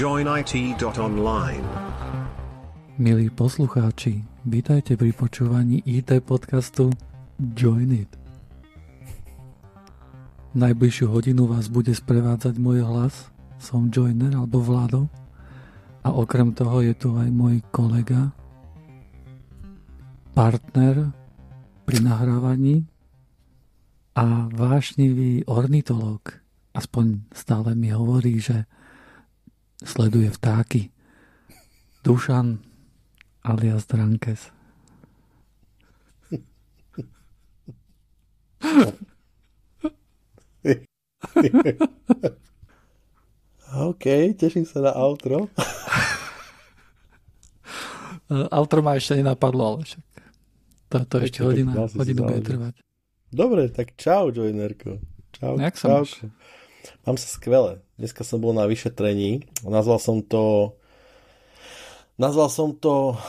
joinit.online. Milí poslucháči, vítajte pri počúvaní IT podcastu Join It. Najbližšiu hodinu vás bude sprevádzať môj hlas, som Joiner alebo Vlado a okrem toho je tu aj môj kolega, partner pri nahrávaní a vášnivý ornitológ. Aspoň stále mi hovorí, že sleduje vtáky. Dušan alias Drankes. OK, teším sa na outro. outro ma ešte nenapadlo, ale však to, ešte, ešte hodina, hodinu bude trvať. Dobre, tak čau, Joinerko. Čau, Jak sa máš? Mám sa skvele. Dneska som bol na vyšetrení. Nazval som to... Nazval som to...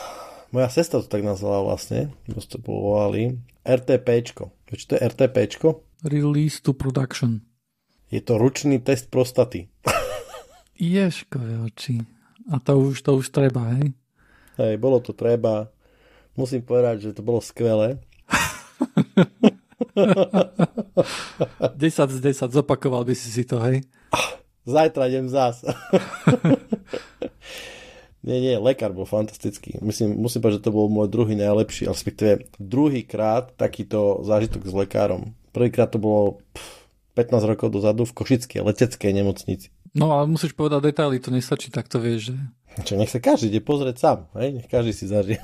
Moja sestra to tak nazvala vlastne. to povolali. RTPčko. Vieš, to je RTPčko? Release to Production. Je to ručný test prostaty. Ješkové oči. A to už, to už treba, hej? Hej, bolo to treba. Musím povedať, že to bolo skvelé. 10 z 10, zopakoval by si si to, hej? Zajtra idem zás. nie, nie, lekár bol fantastický. Myslím, musím povedať, že to bol môj druhý najlepší, respektíve druhý krát takýto zážitok s lekárom. Prvýkrát to bolo pff, 15 rokov dozadu v Košickej leteckej nemocnici. No ale musíš povedať detaily, to nestačí, tak to vieš, že... Čo, nech sa každý ide pozrieť sám, hej? nech každý si zažije.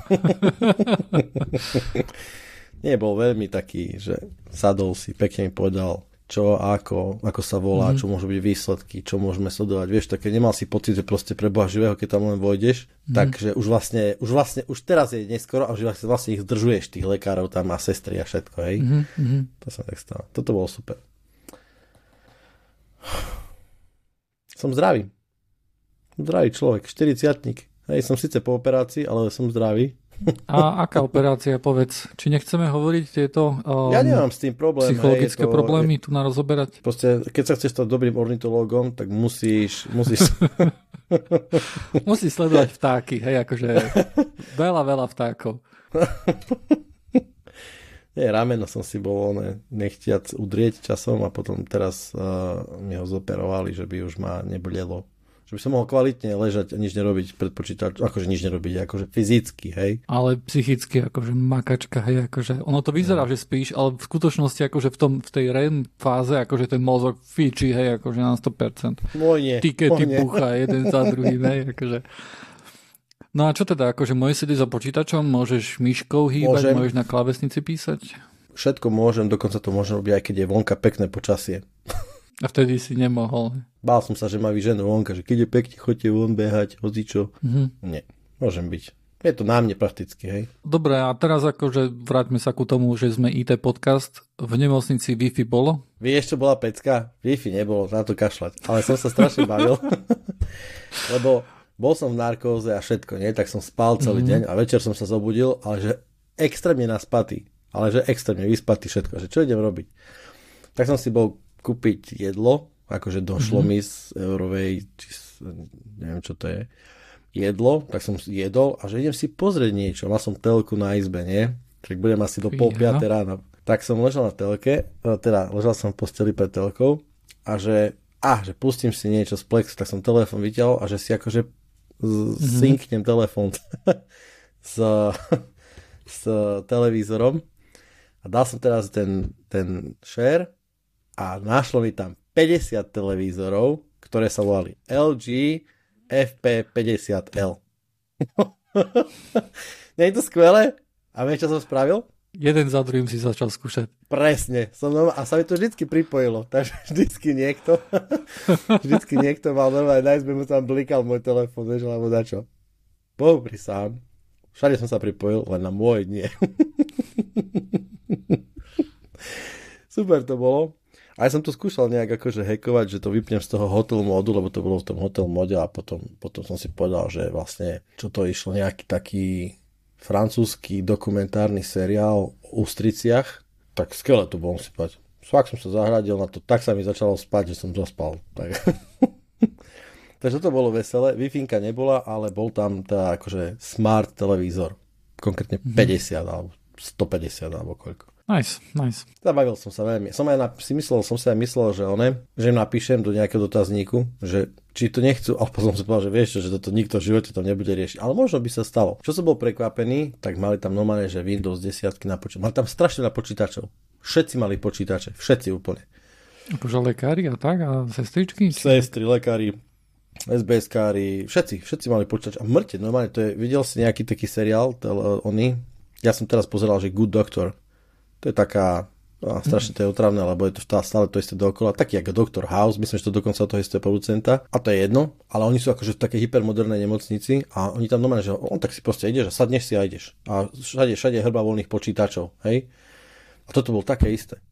Nie, bol veľmi taký, že sadol si, pekne mi povedal, čo, ako, ako sa volá, mm-hmm. čo môžu byť výsledky, čo môžeme sledovať. Vieš, také nemal si pocit, že proste pre Boha živého, keď tam len vojdeš, mm-hmm. takže už vlastne, už vlastne, už teraz je neskoro a už vlastne, vlastne ich zdržuješ, tých lekárov tam a sestry a všetko, hej. Mm-hmm. To sa tak stalo. Toto bolo super. Som zdravý. Zdravý človek, 40 Hej, som síce po operácii, ale som zdravý. A aká operácia, povedz? Či nechceme hovoriť tieto um, ja nemám s tým problém, psychologické hej, to, problémy tu na rozoberať? Proste, keď sa chceš stať dobrým ornitológom, tak musíš... musíš... musíš sledovať vtáky, hej, akože veľa, veľa vtákov. Nie, rameno som si bol ne, nechtiac udrieť časom a potom teraz uh, mi ho zoperovali, že by už ma nebolelo že by som mohol kvalitne ležať a nič nerobiť pred počítačom, akože nič nerobiť, akože fyzicky, hej. Ale psychicky, akože makačka, hej, akože ono to vyzerá, no. že spíš, ale v skutočnosti akože v, tom, v tej REM fáze, akože ten mozog fíči, hej, akože na 100%. Môj nie. Tikety bucha jeden za druhým, hej, akože. No a čo teda, akože môžeš sedieť za počítačom, môžeš myškou hýbať, môžem. môžeš na klávesnici písať? Všetko môžem, dokonca to môžem robiť, aj keď je vonka pekné počasie. A vtedy si nemohol. Bál som sa, že ma vyženú vonka, že keď je pekne, chodte von behať, hocičo. Mm-hmm. Nie, môžem byť. Je to na mne prakticky, hej. Dobre, a teraz akože vráťme sa ku tomu, že sme IT podcast. V nemocnici Wi-Fi bolo? Vieš, čo bola pecka? Wi-Fi nebolo, na to kašľať. Ale som sa strašne bavil. Lebo bol som v narkóze a všetko, nie? Tak som spal celý mm-hmm. deň a večer som sa zobudil, ale že extrémne naspatý. Ale že extrémne vyspatý všetko. Že čo idem robiť? Tak som si bol kúpiť jedlo, akože došlo mm-hmm. mi z eurovej, či neviem čo to je, jedlo, tak som jedol a že idem si pozrieť niečo. Mal som telku na izbe, nie? Tak budem asi do pol piaté rána. Tak som ležal na telke, e, teda ležal som v posteli pred telkou a že, a, že pustím si niečo z Plexu, tak som telefon vyťahol a že si akože mm-hmm. synknem telefon s, s televízorom a dal som teraz ten, ten share a našlo mi tam 50 televízorov, ktoré sa volali LG FP50L. Nie je to skvelé? A vieš, čo som spravil? Jeden za druhým si začal skúšať. Presne. Som a sa mi to vždycky pripojilo. Takže vždycky niekto vždycky niekto mal normálne nájsť, by mu tam blikal môj telefón, vieš, alebo na čo. Bohu sám. Všade som sa pripojil, len na môj nie. Super to bolo. A ja som to skúšal nejak akože hackovať, že to vypnem z toho hotel modu, lebo to bolo v tom hotel mode a potom, potom som si povedal, že vlastne čo to išlo nejaký taký francúzsky dokumentárny seriál o ústriciach, tak skvelé to bolo si povedať. Fakt som sa zahradil na to, tak sa mi začalo spať, že som zaspal. Tak. Takže to bolo veselé. wi nebola, ale bol tam tá akože smart televízor. Konkrétne 50 mm-hmm. alebo 150 alebo koľko. Nice, nice. Zabavil som sa veľmi. Som aj si myslel, som si aj myslel, že one, že im napíšem do nejakého dotazníku, že či to nechcú, a potom som povedal, že vieš čo, že toto nikto v živote to nebude riešiť. Ale možno by sa stalo. Čo som bol prekvapený, tak mali tam normálne, že Windows 10 na počítač. Mali tam strašne na počítačov. Všetci mali počítače, všetci úplne. Akože lekári a tak, a sestričky? Sestry, lekári, SBS-kári, všetci, všetci mali počítač. A mŕte, normálne, to je, videl si nejaký taký seriál, tel, oni, ja som teraz pozeral, že Good Doctor, to je taká, no, strašne to je otravné, lebo je to stále to isté dookola, taký ako Dr. House, myslím, že to dokonca toho istého producenta, a to je jedno, ale oni sú akože v takej hypermodernej nemocnici a oni tam normálne, že on tak si proste ideš a sadneš si a ideš. A všade, všade hrba voľných počítačov, hej. A toto bol také isté.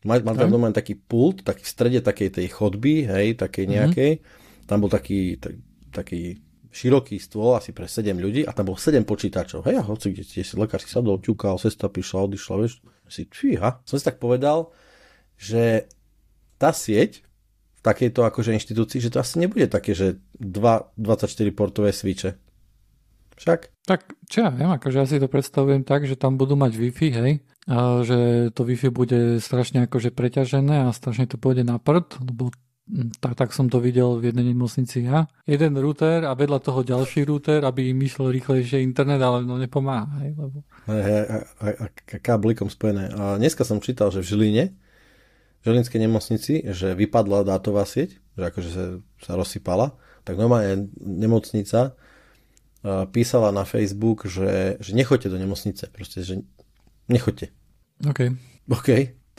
Mal, mal tam normálne taký pult, taký v strede takej tej chodby, hej, takej mhm. nejakej. Mm-hmm. Tam bol taký, tak, taký široký stôl asi pre 7 ľudí a tam bol 7 počítačov. Hej, a hoci kde si lekár si sadol, ťukal, sestra prišla, odišla, vieš, si fíha. Som si tak povedal, že tá sieť v takejto akože inštitúcii, že to asi nebude také, že 2 24 portové sviče. Však? Tak, čo ja viem, akože ja si to predstavujem tak, že tam budú mať Wi-Fi, hej, a že to Wi-Fi bude strašne akože preťažené a strašne to pôjde na prd, lebo tak, tak som to videl v jednej nemocnici ja. Jeden router a vedľa toho ďalší router, aby im myslel rýchlejšie internet, ale no nepomáha. Hej, lebo... a, a, a, a káblikom spojené. A dneska som čítal, že v Žiline, v Žilinskej nemocnici, že vypadla dátová sieť, že akože sa, sa rozsypala, tak normálne nemocnica písala na Facebook, že, že nechoďte do nemocnice, proste, že nechoďte. OK. OK,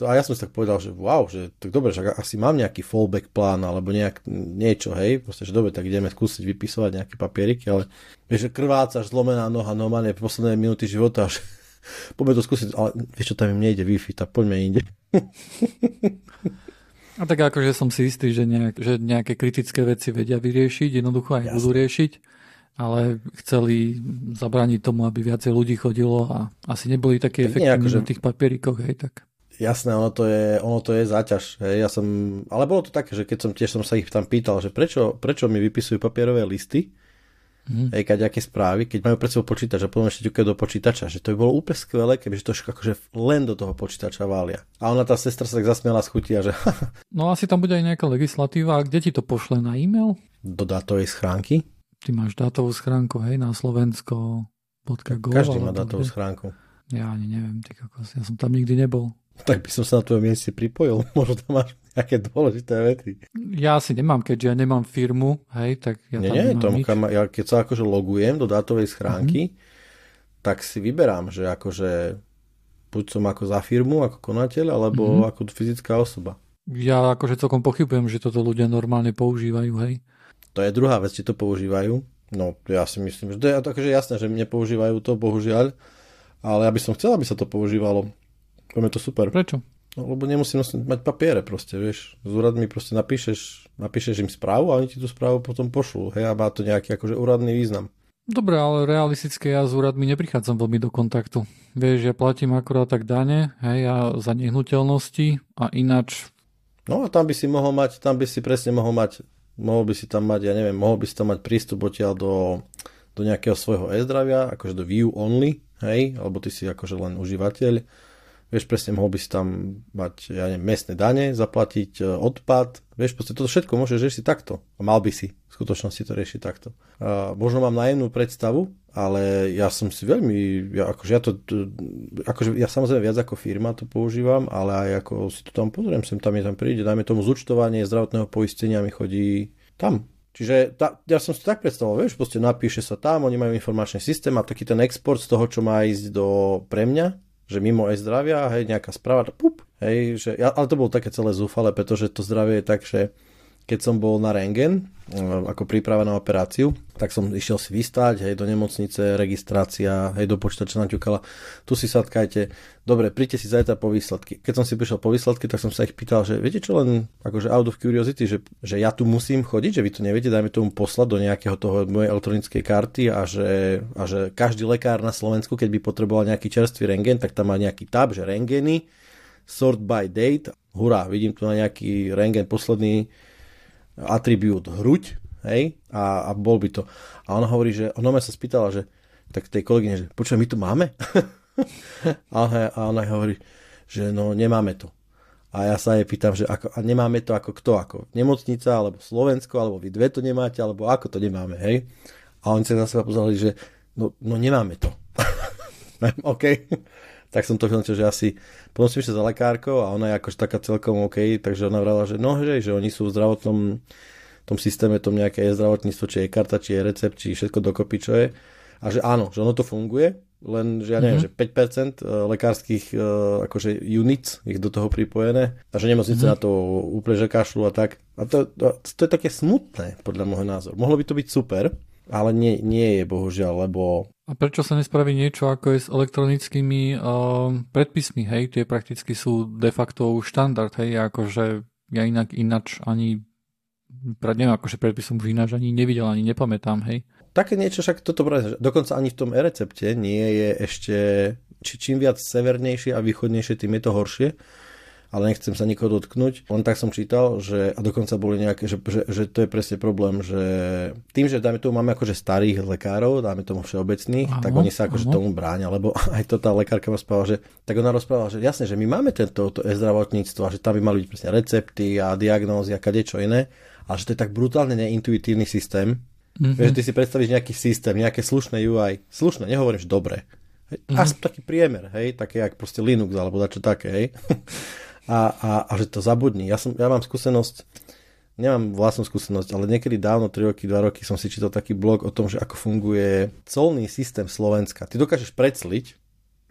to, a ja som si tak povedal, že wow, že tak dobre, že asi mám nejaký fallback plán alebo nejak, niečo, hej, proste, že dobre, tak ideme skúsiť vypisovať nejaké papieriky, ale vieš, že krvácaš, zlomená noha, normálne posledné minúty života, že poďme to skúsiť, ale vieš čo, tam im nejde Wi-Fi, tak poďme inde. A tak akože som si istý, že, nejak, že nejaké kritické veci vedia vyriešiť, jednoducho aj Jasne. budú riešiť, ale chceli zabrániť tomu, aby viacej ľudí chodilo a asi neboli také efektívne akože... v tých papierikoch, hej, tak. Jasné, ono to je, ono to je záťaž. Hej. Ja som, ale bolo to také, že keď som tiež som sa ich tam pýtal, že prečo, prečo mi vypisujú papierové listy, mm. hej, aké správy, keď majú pred sebou počítač a potom ešte ťukajú do počítača, že to by bolo úplne skvelé, keby to akože len do toho počítača vália. A ona tá sestra sa tak zasmiela z chutia, že... no asi tam bude aj nejaká legislatíva, a kde ti to pošle na e-mail? Do dátovej schránky. Ty máš dátovú schránku, hej, na Slovensko. Každý má dátovú schránku. Ja ani neviem, ty kokos, ja som tam nikdy nebol. Tak by som sa na tvojom mieste pripojil. Možno tam máš nejaké dôležité vety. Ja si nemám, keďže ja nemám firmu, hej, tak ja nie, tam nie, nemám tom, ja keď sa akože logujem do dátovej schránky, uh-huh. tak si vyberám, že akože buď som ako za firmu, ako konateľ, alebo uh-huh. ako fyzická osoba. Ja akože celkom pochybujem, že toto ľudia normálne používajú, hej. To je druhá vec, či to používajú. No, ja si myslím, že to je akože jasné, že nepoužívajú to, bohužiaľ, ale ja by som chcel, aby sa to používalo je to super. Prečo? No, lebo nemusím mať papiere proste, vieš. Z úradmi proste napíšeš, napíšeš im správu a oni ti tú správu potom pošlú. Hej, a má to nejaký akože úradný význam. Dobre, ale realistické ja s úradmi neprichádzam veľmi do kontaktu. Vieš, ja platím akurát tak dane, hej, a za nehnuteľnosti a ináč... No a tam by si mohol mať, tam by si presne mohol mať, mohol by si tam mať, ja neviem, mohol by si tam mať prístup odtiaľ do, do nejakého svojho e-zdravia, akože do view only, hej, alebo ty si akože len užívateľ Vieš, presne mohol by si tam mať, ja neviem, miestne dane, zaplatiť e, odpad. Vieš, proste toto všetko môžeš riešiť takto. A mal by si v skutočnosti to riešiť takto. A možno mám najemnú predstavu, ale ja som si veľmi, ja, akože ja to, akože ja samozrejme viac ako firma to používam, ale aj ako si to tam pozriem, sem tam je tam príde, dajme tomu zúčtovanie zdravotného poistenia mi chodí tam, Čiže tá, ja som si tak predstavoval, vieš, proste napíše sa tam, oni majú informačný systém a taký ten export z toho, čo má ísť do pre mňa, že mimo aj zdravia, hej, nejaká správa, pup, hej, že, ale to bolo také celé zúfale, pretože to zdravie je tak, že keď som bol na rengen, eh, ako príprava na operáciu, tak som išiel si vystať, hej, do nemocnice, registrácia, hej, do počítača naťukala, tu si sadkajte, dobre, príďte si zajtra po výsledky. Keď som si prišiel po výsledky, tak som sa ich pýtal, že viete čo len, akože out of curiosity, že, že ja tu musím chodiť, že vy to neviete, dajme tomu poslať do nejakého toho mojej elektronickej karty a že, a že každý lekár na Slovensku, keď by potreboval nejaký čerstvý rengen, tak tam má nejaký tab, že rengeny, sort by date, hurá, vidím tu na nejaký rengen posledný atribút hruď, hej, a, a bol by to. A ona hovorí, že, ona sa spýtala, že tak tej kolegyne, že počuj, my tu máme? a, ona, a ona hovorí, že no nemáme to. A ja sa jej pýtam, že ako, a nemáme to ako kto? Ako nemocnica, alebo Slovensko, alebo vy dve to nemáte, alebo ako to nemáme, hej? A oni sa na seba pozerali, že no, no nemáme to. OK. Tak som to vyhodnotil, že asi potom som išiel za lekárkou a ona je akože taká celkom OK, takže ona vrala, že no, že, že oni sú v zdravotnom tom systéme, tom nejaké je zdravotníctvo, či je karta, či je recept, či všetko dokopy, čo je. A že áno, že ono to funguje, len, že ja neviem, mm-hmm. že 5% e, lekárskych e, akože units ich do toho pripojené a že nemocnice mm-hmm. na to úplne že kašľú a tak. A to, to, to je také smutné, podľa môjho názoru. Mohlo by to byť super, ale nie, nie je bohužiaľ, lebo... A prečo sa nespraví niečo ako je s elektronickými uh, predpismi, hej? Tie prakticky sú de facto štandard, hej? Akože ja inak inač ani neviem, akože predpisom už ináč ani nevidel, ani nepamätám, hej? také niečo, však toto dokonca ani v tom e-recepte nie je ešte, či čím viac severnejšie a východnejšie, tým je to horšie ale nechcem sa nikoho dotknúť. Len tak som čítal, že a dokonca boli nejaké, že, že, že to je presne problém, že tým, že dáme tomu máme akože starých lekárov, dáme tomu všeobecných, tak oni sa akože tomu bráňa, lebo aj to tá lekárka ma spáva, že tak ona rozprávala, že jasne, že my máme tento to e-zdravotníctvo a že tam by mali byť presne recepty a diagnózy a kadečo iné, ale že to je tak brutálne neintuitívny systém, Mm-hmm. Vieš, ty si predstavíš nejaký systém, nejaké slušné UI. Slušné, nehovorím, že dobré. Mm-hmm. Aspoň taký priemer, hej, také jak proste Linux alebo dačo také, hej. a, a, a že to zabudni. Ja, som, ja mám skúsenosť, nemám vlastnú skúsenosť, ale niekedy dávno, 3 roky, 2 roky som si čítal taký blog o tom, že ako funguje colný systém Slovenska. Ty dokážeš precliť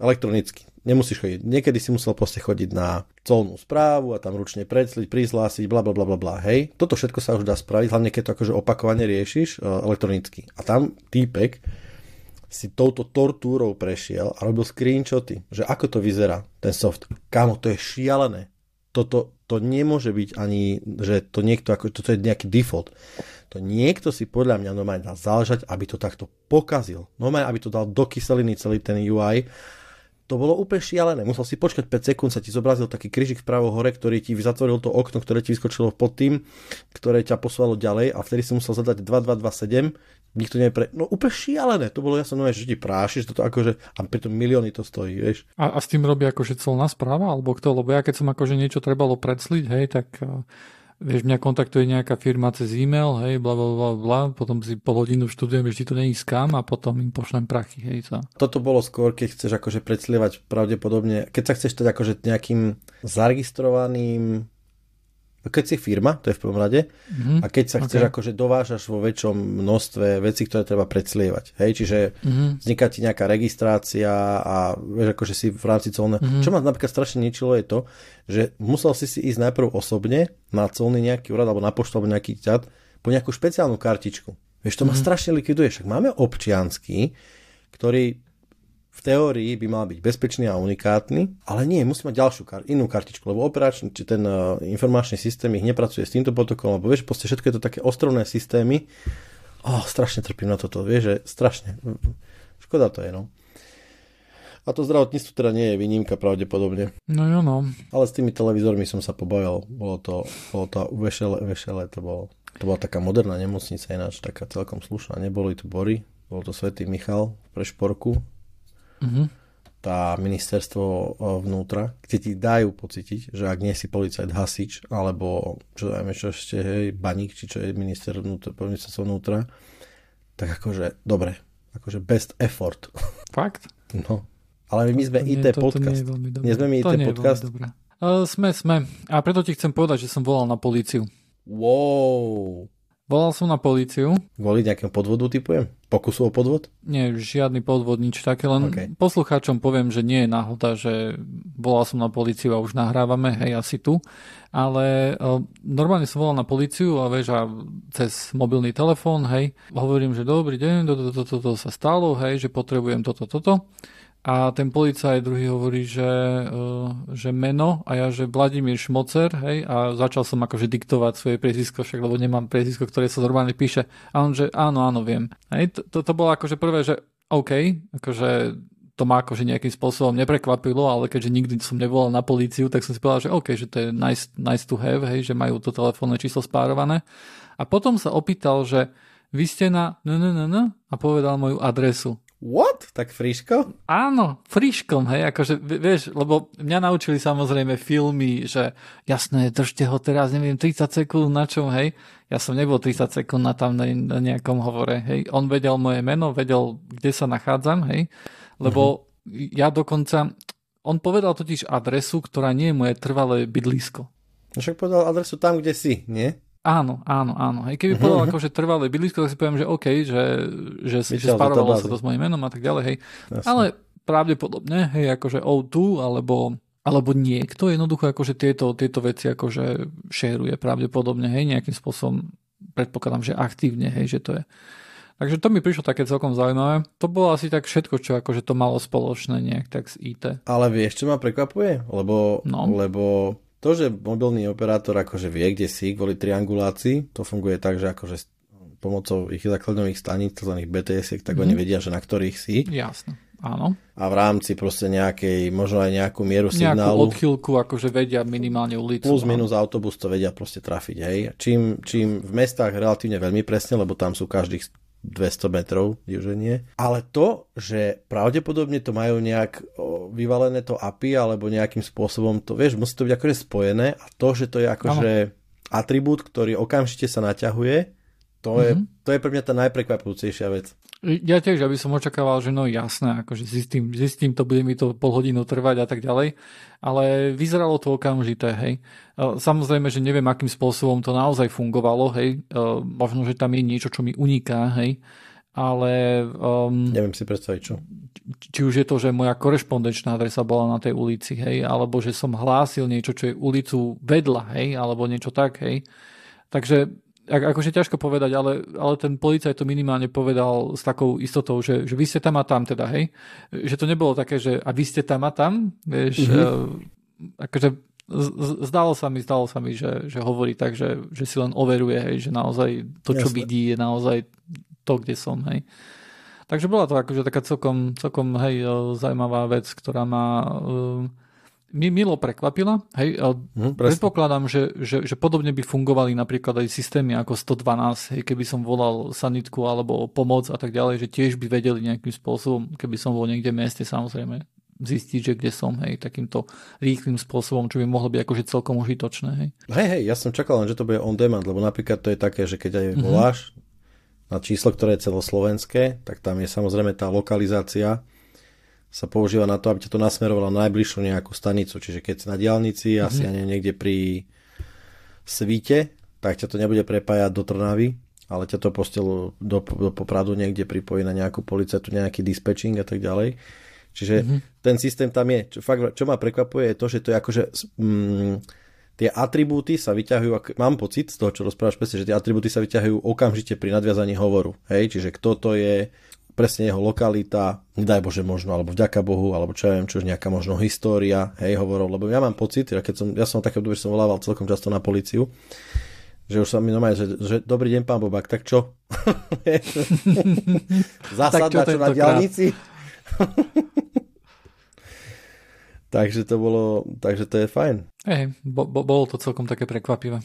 elektronicky. Nemusíš chodiť. Niekedy si musel proste chodiť na colnú správu a tam ručne predsliť, prizhlásiť, bla bla bla bla bla. Hej, toto všetko sa už dá spraviť, hlavne keď to akože opakovane riešiš uh, elektronicky. A tam týpek si touto tortúrou prešiel a robil screenshoty, že ako to vyzerá, ten soft. Kámo, to je šialené. Toto to nemôže byť ani, že to niekto, ako, toto je nejaký default. To niekto si podľa mňa normálne dal záležať, aby to takto pokazil. Normálne, aby to dal do kyseliny celý ten UI to bolo úplne šialené. Musel si počkať 5 sekúnd, sa ti zobrazil taký kryžik vpravo hore, ktorý ti zatvoril to okno, ktoré ti vyskočilo pod tým, ktoré ťa poslalo ďalej a vtedy si musel zadať 2227. Nikto nevie pre... No úplne šialené. To bolo jasno, no, že ti prášiš, toto akože, a pritom milióny to stojí, vieš. A, a s tým robí akože celná správa, alebo kto? Lebo ja keď som akože niečo trebalo predsliť, hej, tak vieš, mňa kontaktuje nejaká firma cez e-mail, hej, bla, bla, bla, bla, potom si pol hodinu študujem, či to není skam a potom im pošlem prachy, hej, co. Toto bolo skôr, keď chceš akože predslievať pravdepodobne, keď sa chceš teda akože nejakým zaregistrovaným keď si firma, to je v prvom rade, mm-hmm. a keď sa chceš okay. akože dovážaš vo väčšom množstve vecí, ktoré treba predslievať. Hej, čiže mm-hmm. vzniká ti nejaká registrácia a vieš, akože si v rámci colné. Mm-hmm. Čo ma napríklad strašne ničilo je to, že musel si si ísť najprv osobne na colný nejaký úrad alebo na poštu alebo nejaký ťat po nejakú špeciálnu kartičku. Vieš, to ma mm-hmm. strašne likviduje. Však máme občiansky, ktorý v teórii by mal byť bezpečný a unikátny, ale nie, musí mať ďalšiu kar- inú kartičku, lebo operačný, či ten uh, informačný systém ich nepracuje s týmto protokolom, lebo vieš, proste všetko je to také ostrovné systémy. Oh, strašne trpím na toto, vieš, že strašne. Škoda to je, no. A to zdravotníctvo teda nie je výnimka pravdepodobne. No jo, no. Ale s tými televízormi som sa pobavil. Bolo to, bolo to vešele, vešele, to bolo, to bola taká moderná nemocnica ináč, taká celkom slušná. Neboli tu bory, bol to Svetý Michal pre šporku, mm-hmm. tá ministerstvo vnútra, kde ti dajú pocítiť, že ak nie si policajt hasič, alebo čo dajme, čo ešte, hej, baník, či čo je minister vnútra, ministerstvo vnútra, tak akože, dobre, akože best effort. Fakt? No. Ale my sme IT nie, podcast. Nie, nie sme my IT podcast? Uh, sme, sme. A preto ti chcem povedať, že som volal na políciu. Wow. Volal som na políciu. Kvôli nejakému podvodu typujem? Pokusu o podvod? Nie, žiadny podvod, nič také, len okay. poslucháčom poviem, že nie je náhoda, že volal som na políciu a už nahrávame, hej, asi tu. Ale uh, normálne som volal na políciu a vieš, a cez mobilný telefón, hej, hovorím, že dobrý deň, toto, toto, toto sa stalo, hej, že potrebujem toto, toto. A ten policajt druhý hovorí, že, uh, že meno a ja, že Vladimír Šmocer, hej, a začal som akože diktovať svoje priezvisko, však lebo nemám priezvisko, ktoré sa normálne píše. A on, že áno, áno, viem. Hej, to, to, bolo akože prvé, že OK, akože to ma akože nejakým spôsobom neprekvapilo, ale keďže nikdy som nevolal na políciu, tak som si povedal, že OK, že to je nice, nice to have, hej, že majú to telefónne číslo spárované. A potom sa opýtal, že vy ste na n, a povedal moju adresu. What? Tak friško? Áno, friškom, hej, akože, vieš, lebo mňa naučili samozrejme filmy, že jasné, držte ho teraz, neviem, 30 sekúnd na čom, hej. Ja som nebol 30 sekúnd na tam na, nejakom hovore, hej. On vedel moje meno, vedel, kde sa nachádzam, hej. Lebo uh-huh. ja dokonca, on povedal totiž adresu, ktorá nie je moje trvalé bydlisko. Však povedal adresu tam, kde si, nie? Áno, áno, áno. Hej, keby povedal uh-huh. akože trvalé bydlisko, tak si poviem, že OK, že, že, že sparovalo sa to s mojim menom a tak ďalej, hej. Jasne. Ale pravdepodobne, hej, akože O2 alebo, alebo niekto jednoducho akože tieto, tieto veci akože šeruje pravdepodobne, hej, nejakým spôsobom predpokladám, že aktívne, hej, že to je. Takže to mi prišlo také celkom zaujímavé. To bolo asi tak všetko, čo akože to malo spoločné nejak tak s IT. Ale vieš, čo ma prekvapuje? Lebo, no. lebo to, že mobilný operátor akože vie, kde si kvôli triangulácii, to funguje tak, že akože pomocou ich základných staníc, tzv. BTS, tak mm. oni mhm. vedia, že na ktorých si. Jasne, áno. A v rámci proste nejakej, možno aj nejakú mieru nejakú signálu. Nejakú odchýlku, akože vedia minimálne ulicu. Plus minus autobus to vedia proste trafiť, hej. Čím, čím v mestách relatívne veľmi presne, lebo tam sú každých 200 metrov juženie. Ale to, že pravdepodobne to majú nejak vyvalené to API alebo nejakým spôsobom to, vieš, musí to byť akože spojené a to, že to je akože atribút, ktorý okamžite sa naťahuje, to, mm-hmm. je, mhm. to je pre mňa tá najprekvapujúcejšia vec. Ja tiež, aby som očakával, že no jasné, akože zistím, zistím to, bude mi to pol hodinu trvať a tak ďalej, ale vyzeralo to okamžité, hej. Samozrejme, že neviem, akým spôsobom to naozaj fungovalo, hej. Možno, že tam je niečo, čo mi uniká, hej. Ale... Um, neviem si predstaviť, čo. Či už je to, že moja korešpondenčná adresa bola na tej ulici, hej, alebo že som hlásil niečo, čo je ulicu vedľa, hej, alebo niečo tak, hej. Takže akože ťažko povedať, ale, ale ten policajt to minimálne povedal s takou istotou, že, že vy ste tam a tam teda, hej. Že to nebolo také, že a vy ste tam a tam, vieš, mm-hmm. akože zdalo sa mi, zdalo sa mi, že, že hovorí tak, že, že si len overuje, hej, že naozaj to, čo Jasne. vidí, je naozaj to, kde som, hej. Takže bola to akože taká celkom, celkom hej, zaujímavá vec, ktorá má uh, mi milo prekvapila. Hej, hm, predpokladám, že, že, že podobne by fungovali napríklad aj systémy ako 112, hej, keby som volal sanitku alebo pomoc a tak ďalej, že tiež by vedeli nejakým spôsobom, keby som bol niekde v meste samozrejme, zistiť, že kde som, hej, takýmto rýchlým spôsobom, čo by mohlo byť akože celkom užitočné. Hej. hej, hej, ja som čakal len, že to bude on demand, lebo napríklad to je také, že keď aj mhm. voláš mm-hmm. na číslo, ktoré je celoslovenské, tak tam je samozrejme tá lokalizácia, sa používa na to, aby ťa to nasmerovalo na najbližšiu nejakú stanicu. Čiže keď si na diálnici, mm-hmm. asi ja neviem, niekde pri Svíte, tak ťa to nebude prepájať do Trnavy, ale ťa to postelo do, do Popradu niekde pripojí na nejakú policajtu, nejaký dispečing a tak ďalej. Čiže mm-hmm. ten systém tam je. Čo, fakt, čo ma prekvapuje je to, že to je akože mm, tie atribúty sa vyťahujú, mám pocit z toho, čo rozprávaš presne, že tie atribúty sa vyťahujú okamžite pri nadviazaní hovoru. Hej, čiže kto to je, presne jeho lokalita, nedaj Bože možno, alebo vďaka Bohu, alebo čo ja viem, čo už nejaká možno história, hej, hovorov, lebo ja mám pocit, ja, keď som, ja som také obdobie, že som volával celkom často na policiu, že už sa mi normálne, že, že dobrý deň, pán Bobák, tak čo? Zásad na čo na diálnici? takže to bolo, takže to je fajn. Hej, bo, bo, bolo to celkom také prekvapivé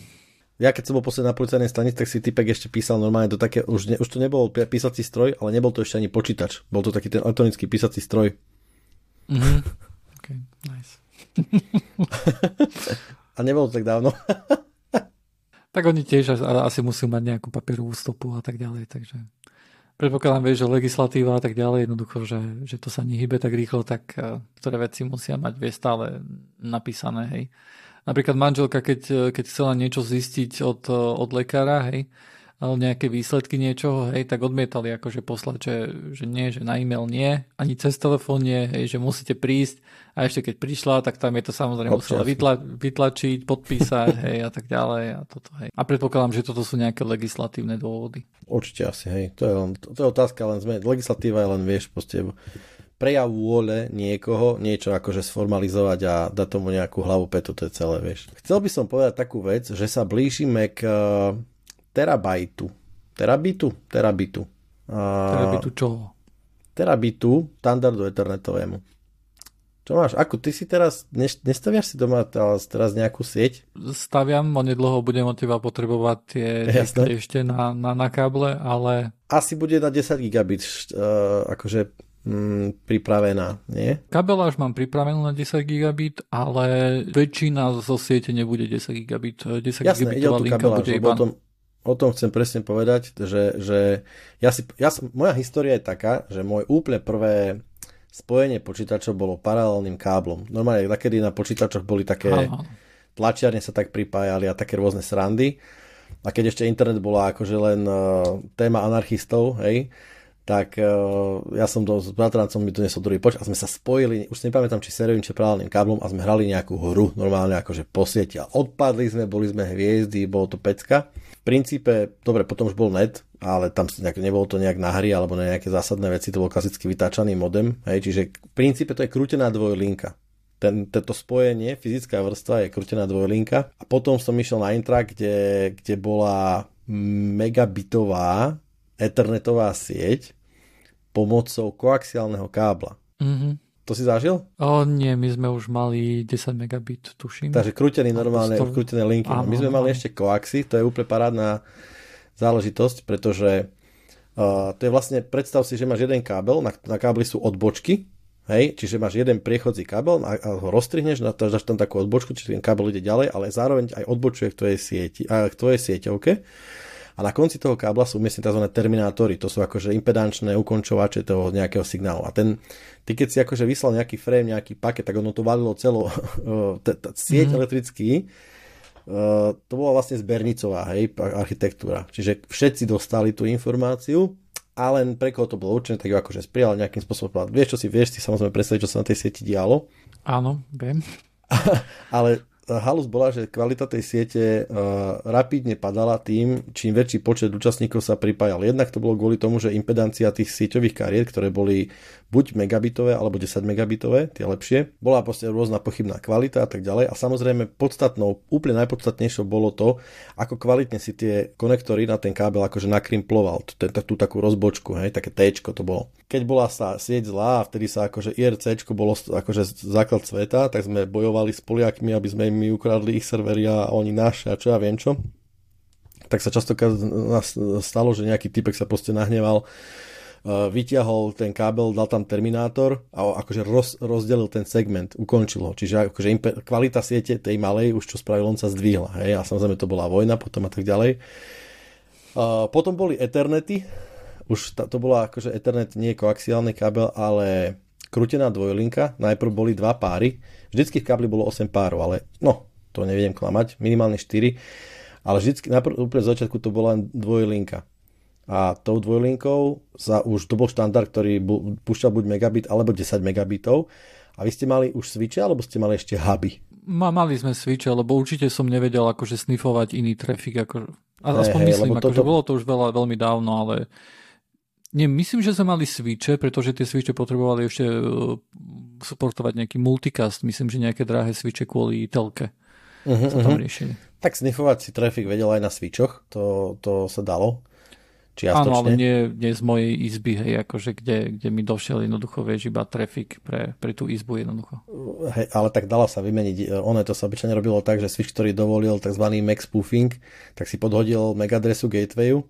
ja keď som bol posledný na policajnej stanici, tak si typek ešte písal normálne do také, už, ne, už to nebol písací stroj, ale nebol to ešte ani počítač. Bol to taký ten elektronický písací stroj. Mm-hmm. OK, nice. a nebolo to tak dávno. tak oni tiež asi musí mať nejakú papierovú stopu a tak ďalej, takže predpokladám, vieš, že legislatíva a tak ďalej, jednoducho, že, že to sa nehybe tak rýchlo, tak uh, ktoré veci musia mať vie stále napísané, hej. Napríklad manželka, keď, keď chcela niečo zistiť od, od lekára, hej, nejaké výsledky niečoho, hej, tak odmietali akože poslať, že, že nie, že na e-mail nie, ani cez telefón nie, hej, že musíte prísť a ešte keď prišla, tak tam je to samozrejme musela vytla, vytlačiť, podpísať, hej, a tak ďalej a toto, hej. A predpokladám, že toto sú nejaké legislatívne dôvody. Určite asi, hej, to je, len, to, to je otázka, len sme, legislatíva je len, vieš, proste prejav vôle niekoho niečo akože sformalizovať a dať tomu nejakú hlavu petu, to je celé, vieš. Chcel by som povedať takú vec, že sa blížime k uh, terabajtu. Terabitu? Terabitu. Uh, terabitu čoho? terabitu standardu ethernetovému. Čo máš? Ako ty si teraz, nestaviaš si doma teraz nejakú sieť? Staviam, onedlho budem od teba potrebovať tie ešte na, na, na káble, ale... Asi bude na 10 gigabit, uh, akože mm, pripravená, nie? Kabeláž mám pripravenú na 10 gigabit, ale väčšina zo siete nebude 10 gigabit. 10 Jasné, ide o tú kabeláž, bude iba... o, tom, o tom chcem presne povedať, že, že ja si, ja, moja história je taká, že môj úplne prvé spojenie počítačov bolo paralelným káblom. Normálne, takedy na počítačoch boli také Aha. tlačiarne sa tak pripájali a také rôzne srandy. A keď ešte internet bola akože len uh, téma anarchistov, hej, tak uh, ja som do, s bratrancom mi donesol druhý poč a sme sa spojili, už si nepamätám, či sériovým, či paralelným káblom a sme hrali nejakú hru, normálne akože po sieti a odpadli sme, boli sme hviezdy, bolo to pecka. V princípe, dobre, potom už bol net, ale tam nejak, nebolo to nejak na hry alebo na nejaké zásadné veci, to bol klasicky vytáčaný modem, hej, čiže v princípe to je krútená dvojlinka. Ten, tento spojenie, fyzická vrstva je krútená dvojlinka a potom som išiel na Intra, kde, kde bola megabitová ethernetová sieť pomocou koaxiálneho kábla. Mm-hmm. To si zažil? O nie, my sme už mali 10 megabit, tuším. Takže krútený normálne, krútené linky. Áno, my sme áno. mali ešte koaxy, to je úplne parádna záležitosť, pretože uh, to je vlastne, predstav si, že máš jeden kábel, na, na kábli sú odbočky, hej, čiže máš jeden priechodzí kábel a, a ho rozstrihneš, dáš tam takú odbočku, čiže ten kábel ide ďalej, ale zároveň aj odbočuje k tvojej sieti, a k tvojej sieťovke. A na konci toho kábla sú umiestnené tzv. terminátory, to sú akože impedančné ukončovače toho nejakého signálu. A ten, ty keď si akože vyslal nejaký frame, nejaký paket, tak ono to valilo celou sieť mm-hmm. elektrický, Uh, to bola vlastne zbernicová hej, architektúra. Čiže všetci dostali tú informáciu a len pre koho to bolo určené, tak ju akože sprijal nejakým spôsobom. Vieš, čo si vieš si samozrejme predstaviť, čo sa na tej sieti dialo. Áno, viem. Ale halus bola, že kvalita tej siete uh, rapidne padala tým, čím väčší počet účastníkov sa pripájal. Jednak to bolo kvôli tomu, že impedancia tých sieťových kariet, ktoré boli buď megabitové alebo 10 megabitové, tie lepšie, bola proste rôzna pochybná kvalita a tak ďalej. A samozrejme podstatnou, úplne najpodstatnejšou bolo to, ako kvalitne si tie konektory na ten kábel akože nakrimploval, tú, tú takú rozbočku, hej, také T to bolo. Keď bola sa sieť zlá a vtedy sa akože IRC bolo akože základ sveta, tak sme bojovali s Poliakmi, aby sme mi ukradli ich servery a oni naše a čo ja viem čo. Tak sa častokrát stalo, že nejaký typek sa proste nahneval, e, vyťahol ten kábel, dal tam terminátor a akože roz, rozdelil ten segment, ukončil ho. Čiže akože impe, kvalita siete tej malej už čo spravil, on sa zdvihla. Hej? A samozrejme to bola vojna potom a tak ďalej. Uh, potom boli Ethernety, už to bola akože Ethernet nie koaxiálny kábel, ale krútená dvojlinka. Najprv boli dva páry. Vždycky v kábli bolo 8 párov, ale no, to nevedem klamať, minimálne 4, ale vždycky, najprv, úplne z začiatku to bola len dvojlinka. A tou dvojlinkou sa už, to bol štandard, ktorý bu, púšťal buď megabit alebo 10 megabitov. A vy ste mali už switche, alebo ste mali ešte huby? Ma, mali sme switche, lebo určite som nevedel akože snifovať iný trafik. Ako, aspoň hey, myslím, akože toto... bolo to už veľa, veľmi dávno, ale nie, myslím, že sme mali switche, pretože tie switche potrebovali ešte uh, supportovať nejaký multicast, myslím, že nejaké drahé switche kvôli telke uh-huh, sa tam uh-huh. riešili. Tak snifovať si trafik vedel aj na switchoch, to, to sa dalo. Čiastočne. Áno, ale nie, nie z mojej izby, hej, akože kde, kde mi došiel jednoducho, vieš, iba trafik pre, pre tú izbu jednoducho. Hej, ale tak dalo sa vymeniť. Ono to sa obyčajne robilo tak, že switch, ktorý dovolil tzv. MAC spoofing, tak si podhodil MAC adresu gatewayu,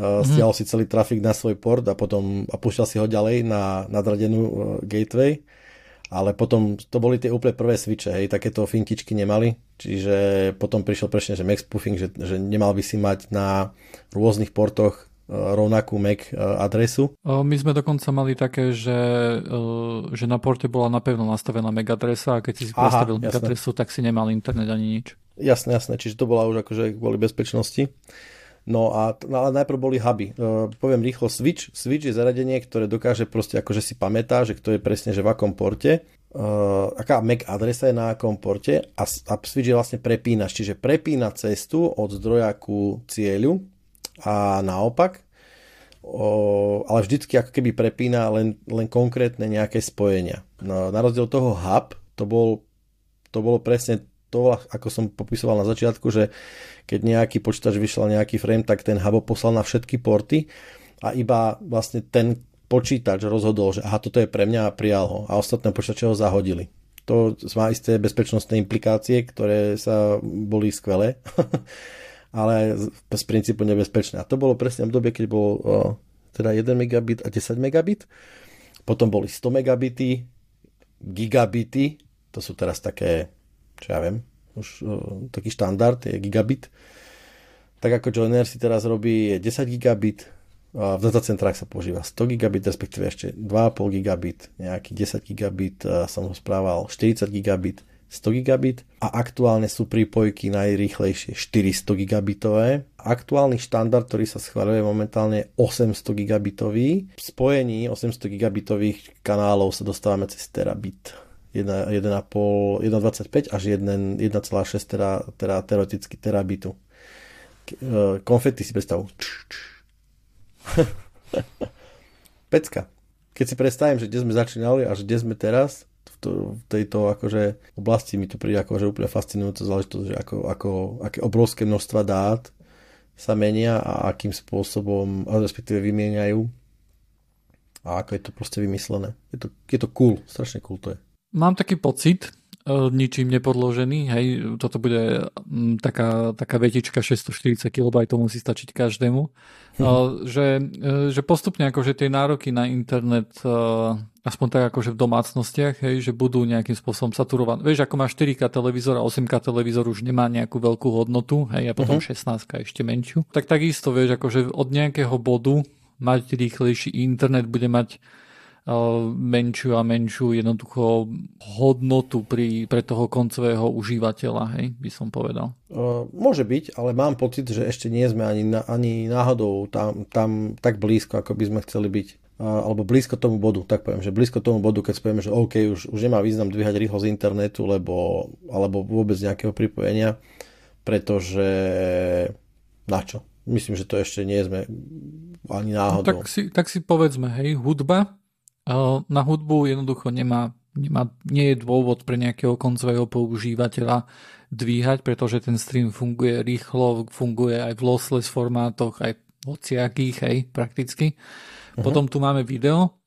uh, stiahol si celý trafik na svoj port a potom a púšťal si ho ďalej na nadradenú uh, gateway ale potom to boli tie úplne prvé switche, hej, takéto fintičky nemali, čiže potom prišiel presne, že MAC spoofing, že, že nemal by si mať na rôznych portoch e, rovnakú MAC adresu. My sme dokonca mali také, že, že na porte bola napevno nastavená MAC adresa a keď si si postavil MAC adresu, tak si nemal internet ani nič. Jasné, jasné, čiže to bola už akože kvôli bezpečnosti. No a no, ale najprv boli huby. Uh, poviem rýchlo, switch. Switch je zariadenie, ktoré dokáže proste akože si pamätá, že kto je presne že v akom porte, uh, aká MAC adresa je na akom porte a, a switch je vlastne prepínač, čiže prepína cestu od zdroja ku cieľu a naopak, uh, ale vždycky ako keby prepína len, len konkrétne nejaké spojenia. No, na rozdiel toho hub, to, bol, to bolo presne to, ako som popisoval na začiatku, že keď nejaký počítač vyšla nejaký frame, tak ten hub poslal na všetky porty a iba vlastne ten počítač rozhodol, že aha, toto je pre mňa a prijal ho a ostatné počítače ho zahodili. To má isté bezpečnostné implikácie, ktoré sa boli skvelé, ale z princípu nebezpečné. A to bolo presne v dobe, keď bol teda 1 megabit a 10 megabit. Potom boli 100 megabity, gigabity, to sú teraz také, čo ja viem, už taký štandard je gigabit. Tak ako Joiner si teraz robí 10 gigabit, v datacentrách sa používa 100 gigabit, respektíve ešte 2,5 gigabit, nejaký 10 gigabit, som ho správal 40 gigabit, 100 gigabit a aktuálne sú prípojky najrýchlejšie 400 gigabitové. Aktuálny štandard, ktorý sa schváľuje momentálne 800 gigabitový. V spojení 800 gigabitových kanálov sa dostávame cez terabit. 1,25 až 1,6 tera, tera, teoreticky terabitu. E, konfety si predstavu. Pecka. Keď si predstavím, že kde sme začínali a kde sme teraz, v tejto akože oblasti mi to príde akože úplne fascinujúca záležitosť, že ako, ako, aké obrovské množstva dát sa menia a akým spôsobom, respektíve vymieňajú a ako je to proste vymyslené. Je to, je to cool, strašne cool to je. Mám taký pocit, E, ničím nepodložený. Hej, toto bude taká, taká vetička 640 kB, musí stačiť každému. Hm. Že, e, že postupne akože tie nároky na internet aspoň tak akože v domácnostiach, hej, že budú nejakým spôsobom saturované. Vieš, ako má 4K televízor a 8K televízor už nemá nejakú veľkú hodnotu, hej, a potom uh-huh. 16 ešte menšiu. Tak takisto, vieš, akože od nejakého bodu mať rýchlejší internet bude mať menšiu a menšiu jednoducho hodnotu pri, pre toho koncového užívateľa, hej, by som povedal. Môže byť, ale mám pocit, že ešte nie sme ani, ani náhodou tam, tam tak blízko, ako by sme chceli byť. Alebo blízko tomu bodu, tak poviem, že blízko tomu bodu, keď povieme, že OK, už, už nemá význam dvíhať rýchlosť internetu, lebo, alebo vôbec nejakého pripojenia, pretože na čo? Myslím, že to ešte nie sme ani náhodou. No, tak, si, tak si povedzme, hej, hudba na hudbu jednoducho nemá, nemá, nie je dôvod pre nejakého koncového používateľa dvíhať, pretože ten stream funguje rýchlo, funguje aj v lossless formátoch, aj hociakých, hej, prakticky. Uh-huh. Potom tu máme video,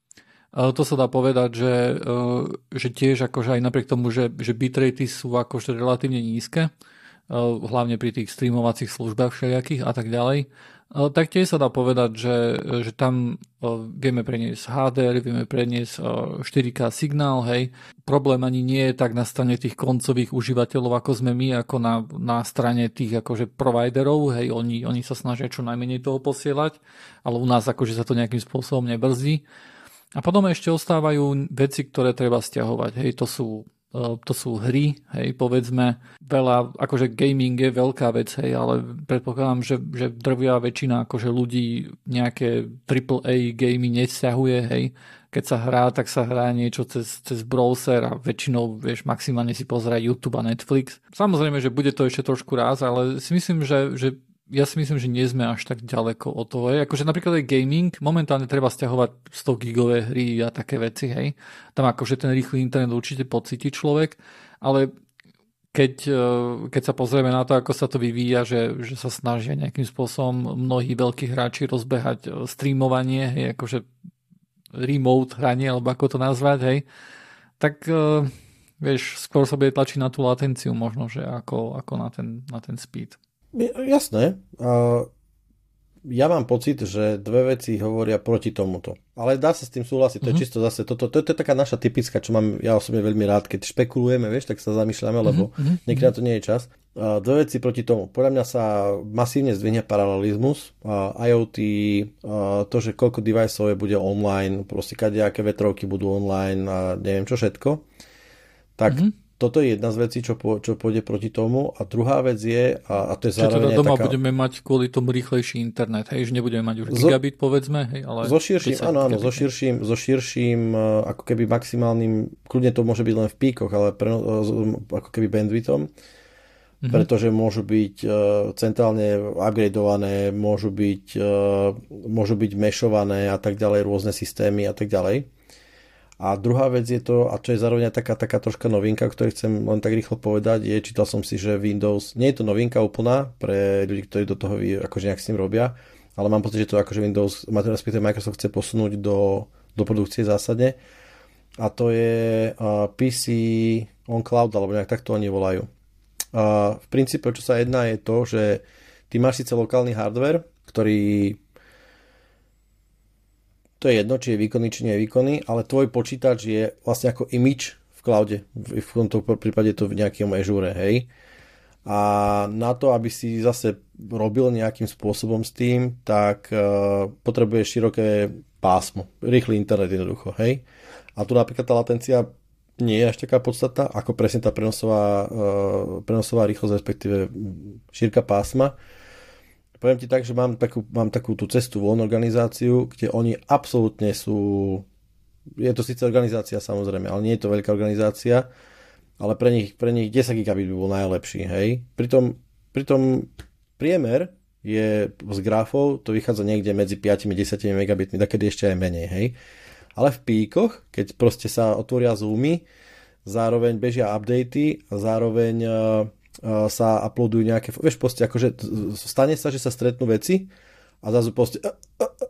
to sa dá povedať, že, že tiež akože aj napriek tomu, že, že bitratey sú akože relatívne nízke, hlavne pri tých streamovacích službách všelijakých a tak ďalej, tak tiež sa dá povedať, že, že tam vieme preniesť HDR, vieme preniesť 4K signál, hej. Problém ani nie je tak na strane tých koncových užívateľov, ako sme my, ako na, na strane tých akože providerov, hej, oni, oni sa snažia čo najmenej toho posielať, ale u nás akože sa to nejakým spôsobom nebrzdí. A potom ešte ostávajú veci, ktoré treba stiahovať, hej, to sú to sú hry, hej, povedzme, veľa, akože gaming je veľká vec, hej, ale predpokladám, že, že drvia väčšina akože ľudí nejaké AAA gamey nesťahuje, hej, keď sa hrá, tak sa hrá niečo cez, cez browser a väčšinou, vieš, maximálne si pozerá YouTube a Netflix. Samozrejme, že bude to ešte trošku raz, ale si myslím, že, že ja si myslím, že nie sme až tak ďaleko od toho. Akože napríklad aj gaming, momentálne treba stiahovať 100 gigové hry a také veci, hej. Tam akože ten rýchly internet určite pocíti človek, ale keď, e, keď sa pozrieme na to, ako sa to vyvíja, že, že sa snažia nejakým spôsobom mnohí veľkí hráči rozbehať e, streamovanie, hej, akože remote hranie, alebo ako to nazvať, hej, tak e, vieš, skôr sa bude tlačiť na tú latenciu možno, že ako, ako na, ten, na ten speed. Jasné. Ja mám pocit, že dve veci hovoria proti tomuto. Ale dá sa s tým súhlasiť, to je mhm. čisto zase toto, to, to je taká naša typická, čo mám ja osobne veľmi rád, keď špekulujeme, vieš, tak sa zamýšľame, mhm, lebo mm-hmm. niekedy to nie je čas. Dve veci proti tomu. Podľa mňa sa masívne zdvihne paralelizmus, IoT, to, že koľko deviceov je bude online, proste kadejaké vetrovky budú online a neviem čo všetko, tak mm-hmm toto je jedna z vecí, čo, po, čo pôjde proti tomu. A druhá vec je, a, a to je zároveň teda doma taká... budeme mať kvôli tomu rýchlejší internet, hej, že nebudeme mať už zo... gigabit, povedzme, hej, ale... So širším, áno, áno, so širším, so širším, e, ako keby maximálnym, kľudne to môže byť len v píkoch, ale pre, e, ako keby bandwidthom, mm-hmm. pretože môžu byť uh, centrálne upgradeované, môžu byť, uh, môžu byť mešované a tak ďalej, rôzne systémy a tak ďalej. A druhá vec je to, a čo je zároveň taká, taká troška novinka, ktorú chcem len tak rýchlo povedať, je, čítal som si, že Windows, nie je to novinka úplná pre ľudí, ktorí do toho akože nejak s tým robia, ale mám pocit, že to akože Windows, respektíve Microsoft chce posunúť do, do produkcie zásadne a to je PC on cloud, alebo nejak takto oni volajú. Uh, v princípe, čo sa jedná, je to, že ty máš síce lokálny hardware, ktorý to je jedno, či je výkonný, či nie je výkonný, ale tvoj počítač je vlastne ako image v cloude. V, tomto prípade to v nejakom Azure, hej. A na to, aby si zase robil nejakým spôsobom s tým, tak uh, potrebuješ široké pásmo, rýchly internet jednoducho, hej. A tu napríklad tá latencia nie je až taká podstatná, ako presne tá prenosová, uh, prenosová rýchlosť, respektíve šírka pásma poviem ti tak, že mám takú, mám takú tú cestu voľnú organizáciu, kde oni absolútne sú, je to síce organizácia samozrejme, ale nie je to veľká organizácia, ale pre nich, pre nich 10 gigabit by bol najlepší, hej. Pritom, pritom priemer je z grafov, to vychádza niekde medzi 5 a 10 megabitmi, takedy ešte aj menej, hej. Ale v píkoch, keď proste sa otvoria zoomy, zároveň bežia updaty a zároveň sa uploadujú nejaké, vieš, proste akože stane sa, že sa stretnú veci a zrazu proste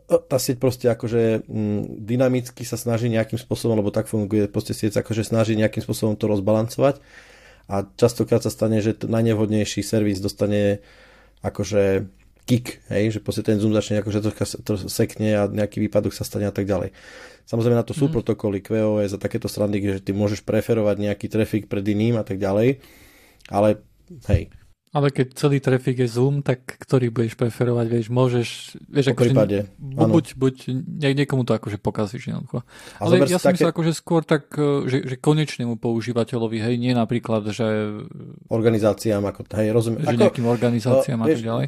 tá sieť proste akože mm, dynamicky sa snaží nejakým spôsobom, lebo tak funguje proste sieť, akože snaží nejakým spôsobom to rozbalancovať a častokrát sa stane, že najnevhodnejší servis dostane akože kick, hej, že proste ten zoom začne akože to, to sekne a nejaký výpadok sa stane a tak ďalej. Samozrejme na to sú mm. protokoly QoS a takéto strany, že ty môžeš preferovať nejaký trafik pred iným a tak ďalej, ale Hej. Ale keď celý trafik je Zoom, tak ktorý budeš preferovať, vieš, môžeš, vieš, po prípade, ne, buď, buď nie, niekomu to akože pokazíš jednoducho. Ale ja som také... myslel akože skôr tak, e, že, že konečnému používateľovi, hej, nie napríklad, že... Organizáciám, ako, hej, rozumiem. Že ako, nejakým organizáciám uh, a tak ďalej.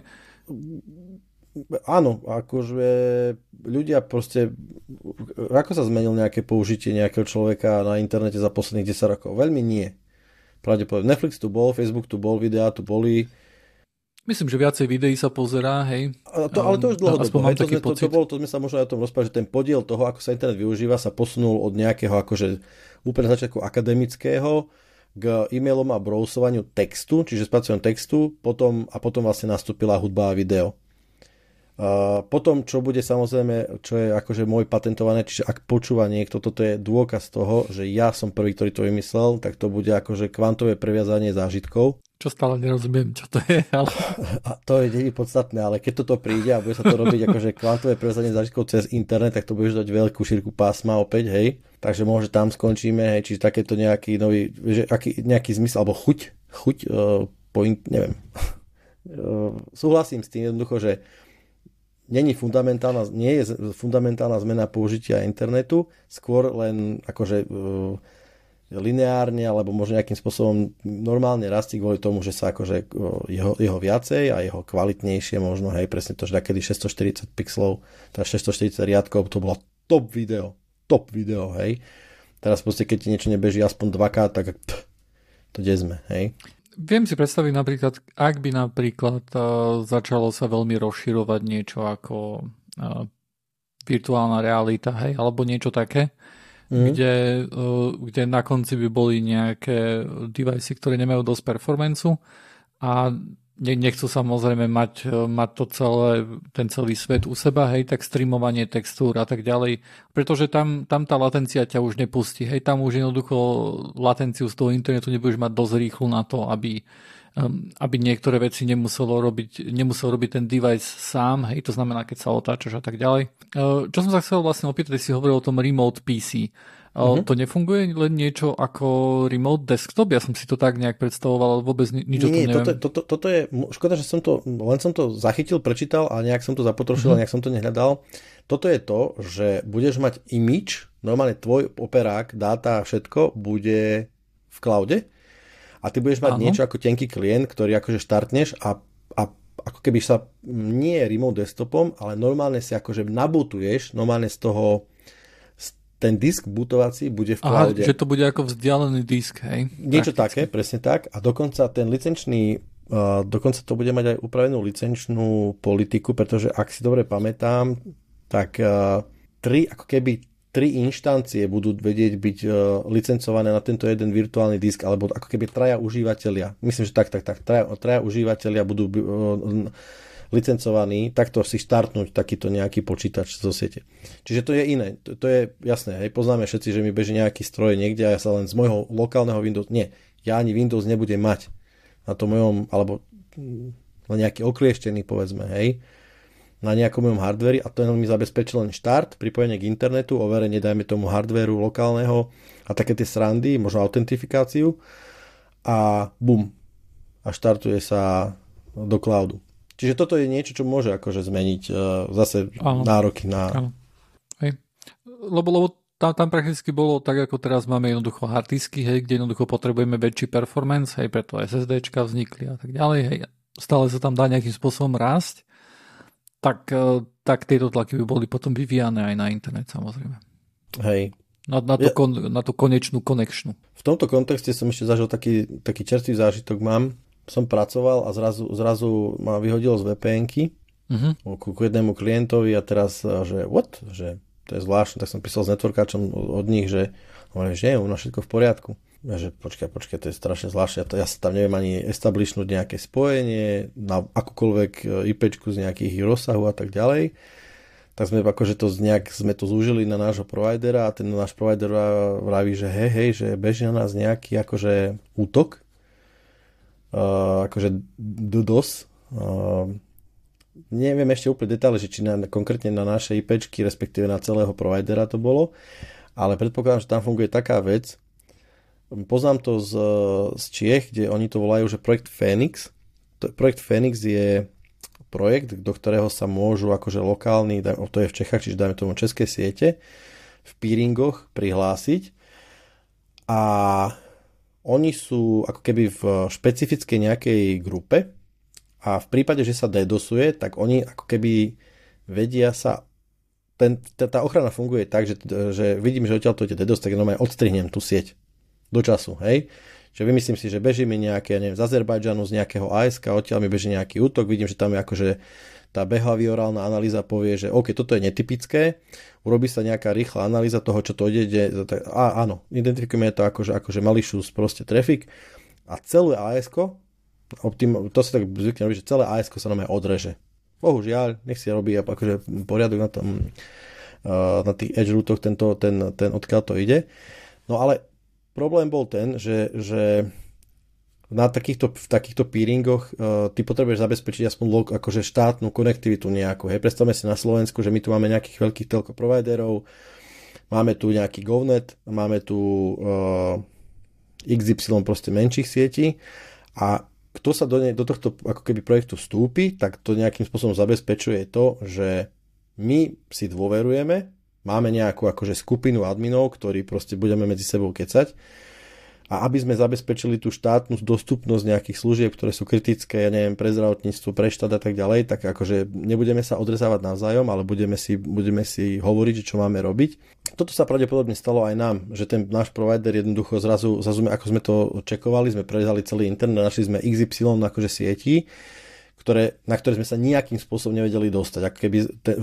Áno, akože ľudia proste, ako sa zmenil nejaké použitie nejakého človeka na internete za posledných 10 rokov? Veľmi nie pravdepodobne Netflix tu bol, Facebook tu bol, videá tu boli. Myslím, že viacej videí sa pozerá, hej. A to, ale to už dlhodobo. Hej, to, sme, to, to, bolo, to sme sa možno o tom rozprávali, že ten podiel toho, ako sa internet využíva, sa posunul od nejakého akože úplne začiatku akademického k e-mailom a browsovaniu textu, čiže spracovaním textu, potom, a potom vlastne nastúpila hudba a video. Uh, potom, čo bude samozrejme, čo je akože môj patentované, čiže ak počúva niekto, toto je dôkaz toho, že ja som prvý, ktorý to vymyslel, tak to bude akože kvantové previazanie zážitkov. Čo stále nerozumiem, čo to je. Ale... A to je nie podstatné, ale keď toto príde a bude sa to robiť akože kvantové previazanie zážitkov cez internet, tak to budeš dať veľkú šírku pásma opäť, hej. Takže môže tam skončíme, hej, čiže takéto nejaký nový, že aký, nejaký zmysel, alebo chuť, chuť, uh, point, neviem. uh, súhlasím s tým jednoducho, že není fundamentálna, nie je fundamentálna zmena použitia internetu, skôr len akože uh, lineárne alebo možno nejakým spôsobom normálne rastie kvôli tomu, že sa akože uh, jeho, jeho viacej a jeho kvalitnejšie možno, hej, presne to, že kedy 640 pixelov, teda 640 riadkov, to bolo top video, top video, hej. Teraz proste, keď ti niečo nebeží aspoň 2K, tak pff, to kde sme, hej. Viem si predstaviť napríklad, ak by napríklad uh, začalo sa veľmi rozširovať niečo ako uh, virtuálna realita, hej, alebo niečo také, mm. kde, uh, kde na konci by boli nejaké device, ktoré nemajú dosť performancu a nechcú samozrejme mať, e, mať to celé, ten celý svet u seba, hej, tak streamovanie textúr a tak ďalej, pretože tam, tam tá latencia ťa už nepustí, hej, tam už jednoducho latenciu z toho internetu nebudeš mať dosť rýchlu na to, aby, aby niektoré veci nemuselo robiť, nemusel robiť ten device sám, hej, to znamená, keď sa otáčaš a tak ďalej. Uh, čo som sa chcel vlastne opýtať, si hovoril o tom remote PC. Uh-huh. To nefunguje len niečo ako remote desktop? Ja som si to tak nejak predstavoval, ale vôbec ni- nič Nie, o tom neviem. Toto, toto, toto je, škoda, že som to, len som to zachytil, prečítal a nejak som to zapotrošil uh-huh. a nejak som to nehľadal. Toto je to, že budeš mať image, normálne tvoj operák, dáta, všetko bude v cloude a ty budeš mať Áno. niečo ako tenký klient, ktorý akože štartneš a, a ako keby sa nie remote desktopom, ale normálne si akože nabutuješ normálne z toho ten disk butovací bude v cloude. Aha, že to bude ako vzdialený disk, hej? Niečo Prakticky. také, presne tak. A dokonca ten licenčný, uh, dokonca to bude mať aj upravenú licenčnú politiku, pretože ak si dobre pamätám, tak uh, tri, ako keby tri inštancie budú vedieť byť uh, licencované na tento jeden virtuálny disk, alebo ako keby traja užívateľia. Myslím, že tak, tak, tak. Traja, traja užívateľia budú licencovaný, takto si štartnúť takýto nejaký počítač zo siete. Čiže to je iné, to, to je jasné, hej, poznáme všetci, že mi beží nejaký stroj niekde a ja sa len z môjho lokálneho Windows, nie, ja ani Windows nebudem mať. Na tom mojom, alebo na nejaký oklieštený, povedzme, hej, na nejakom mojom hardveri a to mi zabezpečí len štart, pripojenie k internetu, overenie, dajme tomu hardveru lokálneho a také tie srandy, možno autentifikáciu a bum, a štartuje sa do cloudu. Čiže toto je niečo, čo môže akože zmeniť uh, zase ano. nároky na... Ano. Hej. Lebo, lebo tam, tam prakticky bolo tak, ako teraz máme jednoducho hardisky, hej, kde jednoducho potrebujeme väčší performance, hej, preto SSDčka vznikli a tak ďalej, hej. Stále sa tam dá nejakým spôsobom rásť tak, e, tak tieto tlaky by boli potom vyvíjane aj na internet samozrejme. Hej. Na, na, tú, ja, kon, na tú konečnú konekčnú. V tomto kontexte som ešte zažil taký, taký čerstvý zážitok mám. Som pracoval a zrazu, zrazu ma vyhodilo z VPN-ky uh-huh. ku, ku jednému klientovi a teraz, že what? Že to je zvláštne, tak som písal s networkáčom od nich, že, že je u nás všetko v poriadku. Ja, že počkaj, počkaj, to je strašne zvláštne. Ja, to, ja sa tam neviem ani establishnúť nejaké spojenie na akúkoľvek e, IP z nejakých rozsahu a tak ďalej. Tak sme akože to nejak, sme to zúžili na nášho providera a ten náš provider vraví, že hej, hej, že beží na nás nejaký akože útok, uh, akože DDoS. Uh, neviem ešte úplne detaily, že či na, konkrétne na naše IP, respektíve na celého providera to bolo, ale predpokladám, že tam funguje taká vec, Poznám to z, z Čiech, kde oni to volajú, že projekt Phoenix. Projekt Phoenix je projekt, do ktorého sa môžu akože lokálni, to je v Čechách, čiže dajme tomu české siete, v peeringoch prihlásiť a oni sú ako keby v špecifickej nejakej grupe a v prípade, že sa dedosuje, tak oni ako keby vedia sa ten, tá ochrana funguje tak, že, že vidím, že odtiaľ to ide DDoS, tak normálne odstrihnem tú sieť do času, hej. Čiže vymyslím si, že beží mi nejaké, ja neviem, z Azerbajdžanu, z nejakého ASK, odtiaľ mi beží nejaký útok, vidím, že tam je akože tá behaviorálna analýza povie, že OK, toto je netypické, urobí sa nejaká rýchla analýza toho, čo to ide, a áno, identifikujeme to akože, akože malicious proste traffic a celé optim, to sa tak zvykne robiť, že celé ASK sa nám odreže. Bohužiaľ, nech si robí akože poriadok na tom, na tých edge rootoch, tento, ten, ten odkiaľ to ide. No ale problém bol ten, že, že na takýchto, v takýchto peeringoch uh, ty potrebuješ zabezpečiť aspoň log, akože štátnu konektivitu nejakú. Hej, predstavme si na Slovensku, že my tu máme nejakých veľkých telko providerov, máme tu nejaký GovNet, máme tu uh, eh, XY proste menších sietí a kto sa do, ne, do tohto ako keby projektu vstúpi, tak to nejakým spôsobom zabezpečuje to, že my si dôverujeme Máme nejakú akože skupinu adminov, ktorí proste budeme medzi sebou kecať a aby sme zabezpečili tú štátnu dostupnosť nejakých služieb, ktoré sú kritické, ja neviem, pre zdravotníctvo, pre štát a tak ďalej, tak akože nebudeme sa odrezávať navzájom, ale budeme si, budeme si hovoriť, čo máme robiť. Toto sa pravdepodobne stalo aj nám, že ten náš provider jednoducho zrazu, zrazu ako sme to čekovali, sme prezali celý internet, našli sme XY akože sietí, ktoré, na ktoré sme sa nejakým spôsobom nevedeli dostať. Ako keby ten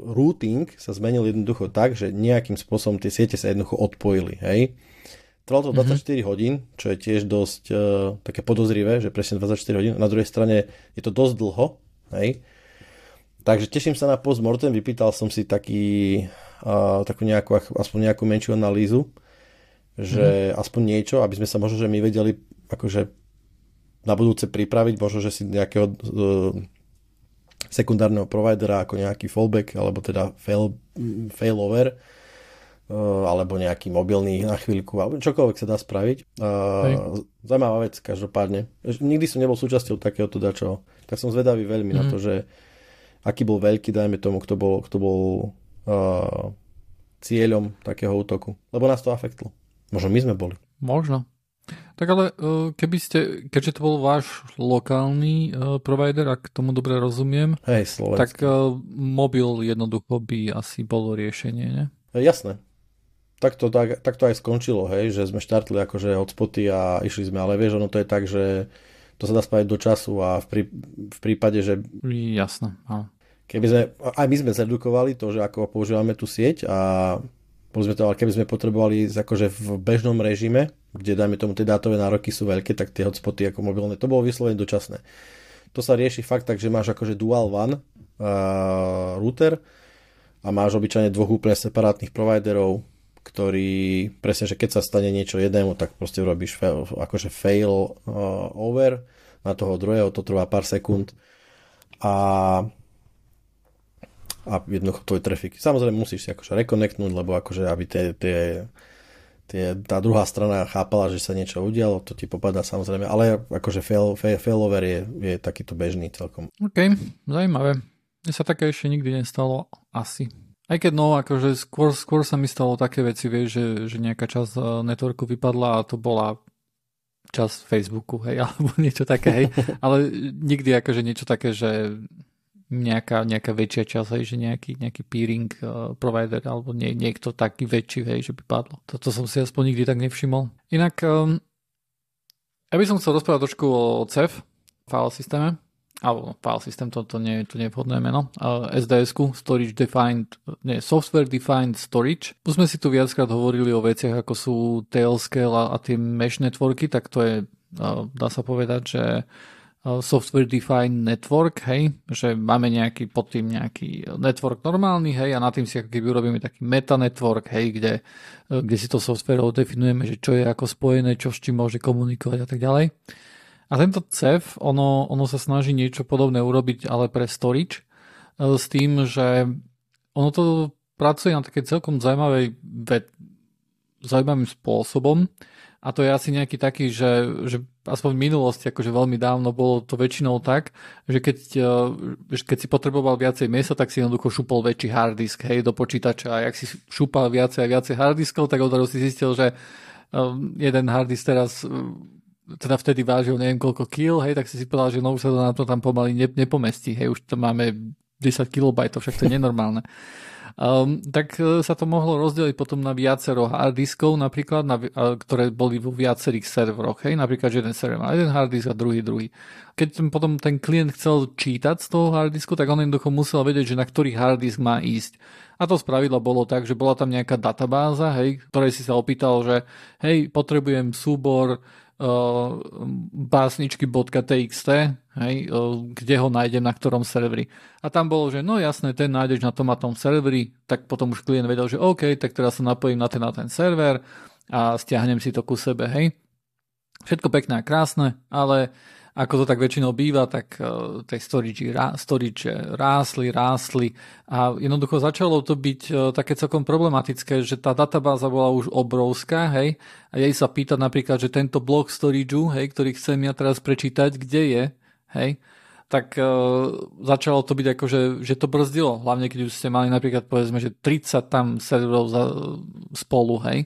routing sa zmenil jednoducho tak, že nejakým spôsobom tie siete sa jednoducho odpojili. Hej? Trvalo to 24 mm-hmm. hodín, čo je tiež dosť uh, také podozrivé, že presne 24 hodín. Na druhej strane je to dosť dlho. Hej? Takže teším sa na postmortem, vypýtal som si taký, uh, takú nejakú, aspoň nejakú menšiu analýzu, že mm-hmm. aspoň niečo, aby sme sa možno, že my vedeli akože na budúce pripraviť, možno, že si nejakého uh, sekundárneho providera ako nejaký fallback, alebo teda fail, failover, alebo nejaký mobilný na chvíľku, alebo čokoľvek sa dá spraviť. Uh, zaujímavá vec, každopádne. Nikdy som nebol súčasťou takéhoto dačoho. Tak som zvedavý veľmi mm. na mhm. to, že aký bol veľký, dajme tomu, kto bol, kto bol uh, cieľom takého útoku. Lebo nás to afektlo. Možno my sme boli. Možno. Tak ale keby ste, keďže to bol váš lokálny uh, provider, ak tomu dobre rozumiem, Hej, tak uh, mobil jednoducho by asi bolo riešenie, ne? Jasné. Tak to, tak, tak to aj skončilo, hej, že sme štartli akože hotspoty a išli sme, ale vieš, ono to je tak, že to sa dá spájať do času a v, prí, v prípade, že... Jasné, áno. Keby sme, aj my sme zredukovali to, že ako používame tú sieť a sme to, ale keby sme potrebovali akože v bežnom režime, kde dajme tomu tie dátové nároky sú veľké, tak tie hotspoty ako mobilné, to bolo vyslovene dočasné. to sa rieši fakt tak, že máš akože dual one uh, router a máš obyčajne dvoch úplne separátnych providerov, ktorí presne, že keď sa stane niečo jednému, tak proste urobíš fail, akože fail uh, over na toho druhého, to trvá pár sekúnd a a jednoducho tvoj trafik. Samozrejme musíš si akože rekonektnúť, lebo akože aby tie, tie, tie, tá druhá strana chápala, že sa niečo udialo, to ti popadá samozrejme, ale akože fail, fail, failover je, je takýto bežný celkom. OK, zaujímavé. Mne sa také ešte nikdy nestalo, asi. Aj keď no, akože skôr, skôr sa mi stalo také veci, vieš, že, že nejaká časť eh, networku vypadla a to bola časť Facebooku, hej, alebo niečo také, hej. Ale nikdy akože niečo také, že nejaká, nejaká väčšia časť, hej, že nejaký, nejaký peering uh, provider alebo nie, niekto taký väčší, hej, že by padlo. Toto som si aspoň nikdy tak nevšimol. Inak, um, ja by som chcel rozprávať trošku o CEF, file systéme, alebo file systém, to, to, nie, to nie je meno, uh, SDS-ku, Storage Defined, nie, Software Defined Storage. Už sme si tu viackrát hovorili o veciach, ako sú Tailscale a, a tie mesh networky, tak to je, uh, dá sa povedať, že software defined network, hej, že máme nejaký pod tým nejaký network normálny, hej, a na tým si ako keby urobíme taký meta network, hej, kde, kde si to software definujeme, že čo je ako spojené, čo s čím môže komunikovať a tak ďalej. A tento CEF, ono, ono sa snaží niečo podobné urobiť, ale pre storage, e, s tým, že ono to pracuje na také celkom zaujímavej, zaujímavým spôsobom, a to je asi nejaký taký, že, že aspoň v minulosti, akože veľmi dávno bolo to väčšinou tak, že keď, eh, keď si potreboval viacej miesta, tak si jednoducho šupol väčší hard disk hej, do počítača. A ak si šupal viacej a viacej hard diskov, tak odrazu si zistil, že um, jeden hard disk teraz teda vtedy vážil neviem koľko kil, hej, tak si si povedal, že no už sa to na to tam pomaly nepomestí, hej, už to máme 10 kB, však to je nenormálne. Um, tak e, sa to mohlo rozdeliť potom na viacero hard diskov, napríklad, na, ktoré boli vo viacerých serveroch. Hej? Napríklad, že jeden server má jeden hard disk a druhý druhý. Keď ten, potom ten klient chcel čítať z toho hard disku, tak on jednoducho musel vedieť, že na ktorý hard disk má ísť. A to spravidla bolo tak, že bola tam nejaká databáza, hej, ktorej si sa opýtal, že hej, potrebujem súbor básničky.txt, hej, kde ho nájdem, na ktorom serveri. A tam bolo, že no jasné, ten nájdeš na tom a tom serveri, tak potom už klient vedel, že OK, tak teraz sa napojím na ten a ten server a stiahnem si to ku sebe, hej. Všetko pekné a krásne, ale ako to tak väčšinou býva, tak uh, tej storage, storage rásli, rástli a jednoducho začalo to byť uh, také celkom problematické, že tá databáza bola už obrovská, hej, a jej sa pýta napríklad, že tento blok storageu, hej, ktorý chcem ja teraz prečítať, kde je, hej, tak uh, začalo to byť ako, že, že to brzdilo, hlavne keď už ste mali napríklad povedzme, že 30 tam serverov za, spolu, hej.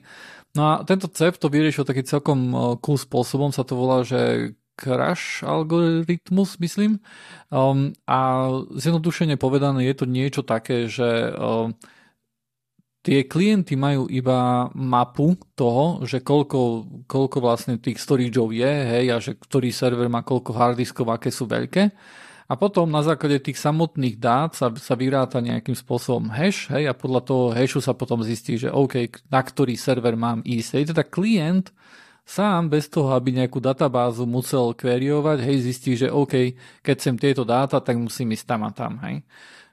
No a tento CEF to vyriešil taký celkom cool spôsobom, sa to volá, že crash algoritmus, myslím. Um, a zjednodušene povedané je to niečo také, že um, tie klienty majú iba mapu toho, že koľko, koľko vlastne tých storageov je, hej, a že ktorý server má koľko harddiskov, aké sú veľké. A potom na základe tých samotných dát sa, sa vyráta nejakým spôsobom hash, hej, a podľa toho hashu sa potom zistí, že OK, na ktorý server mám ísť. Hej, teda klient sám bez toho, aby nejakú databázu musel queryovať, hej, zistí, že OK, keď sem tieto dáta, tak musím ísť tam a tam, hej.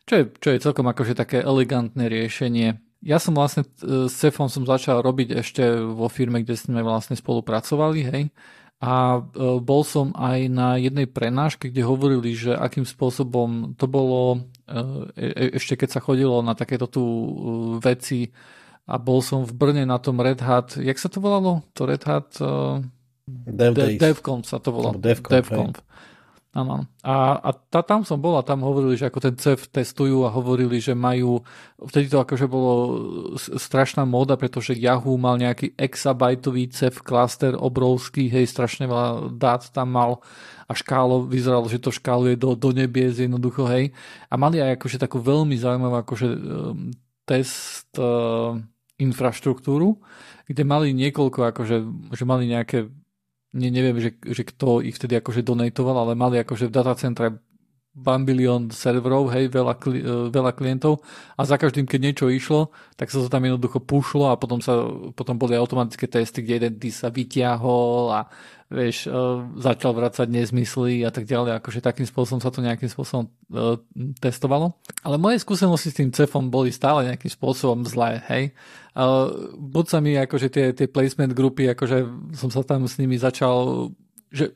Čo je, čo je celkom akože také elegantné riešenie. Ja som vlastne e, s Cefom som začal robiť ešte vo firme, kde sme vlastne spolupracovali, hej. A e, bol som aj na jednej prenáške, kde hovorili, že akým spôsobom to bolo e, ešte keď sa chodilo na takéto tu veci a bol som v Brne na tom Red Hat, jak sa to volalo? To Red Hat... Uh, Dev De- DevConf sa to volalo. DevConf. DevConf. Áno. A, a tá, tam som bol a tam hovorili, že ako ten CEF testujú a hovorili, že majú, vtedy to akože bolo strašná móda, pretože Yahoo mal nejaký exabajtový CEF cluster obrovský, hej, strašne veľa dát tam mal a škálo, vyzeralo, že to škáluje do, do nebies jednoducho, hej. A mali aj akože takú veľmi zaujímavú akože um, test uh, infraštruktúru, kde mali niekoľko, akože, že mali nejaké, ne, neviem, že, že kto ich vtedy akože donatoval, ale mali akože v datacentre bambilión serverov, hej, veľa, kli, e, veľa klientov a za každým, keď niečo išlo, tak sa to tam jednoducho pušlo a potom, sa, potom boli automatické testy, kde jeden disk sa vyťahol a vieš, uh, začal vracať nezmysly a tak ďalej, akože takým spôsobom sa to nejakým spôsobom uh, testovalo. Ale moje skúsenosti s tým cefom boli stále nejakým spôsobom zlé, hej. Uh, buď sa mi akože tie, tie placement grupy, akože som sa tam s nimi začal, že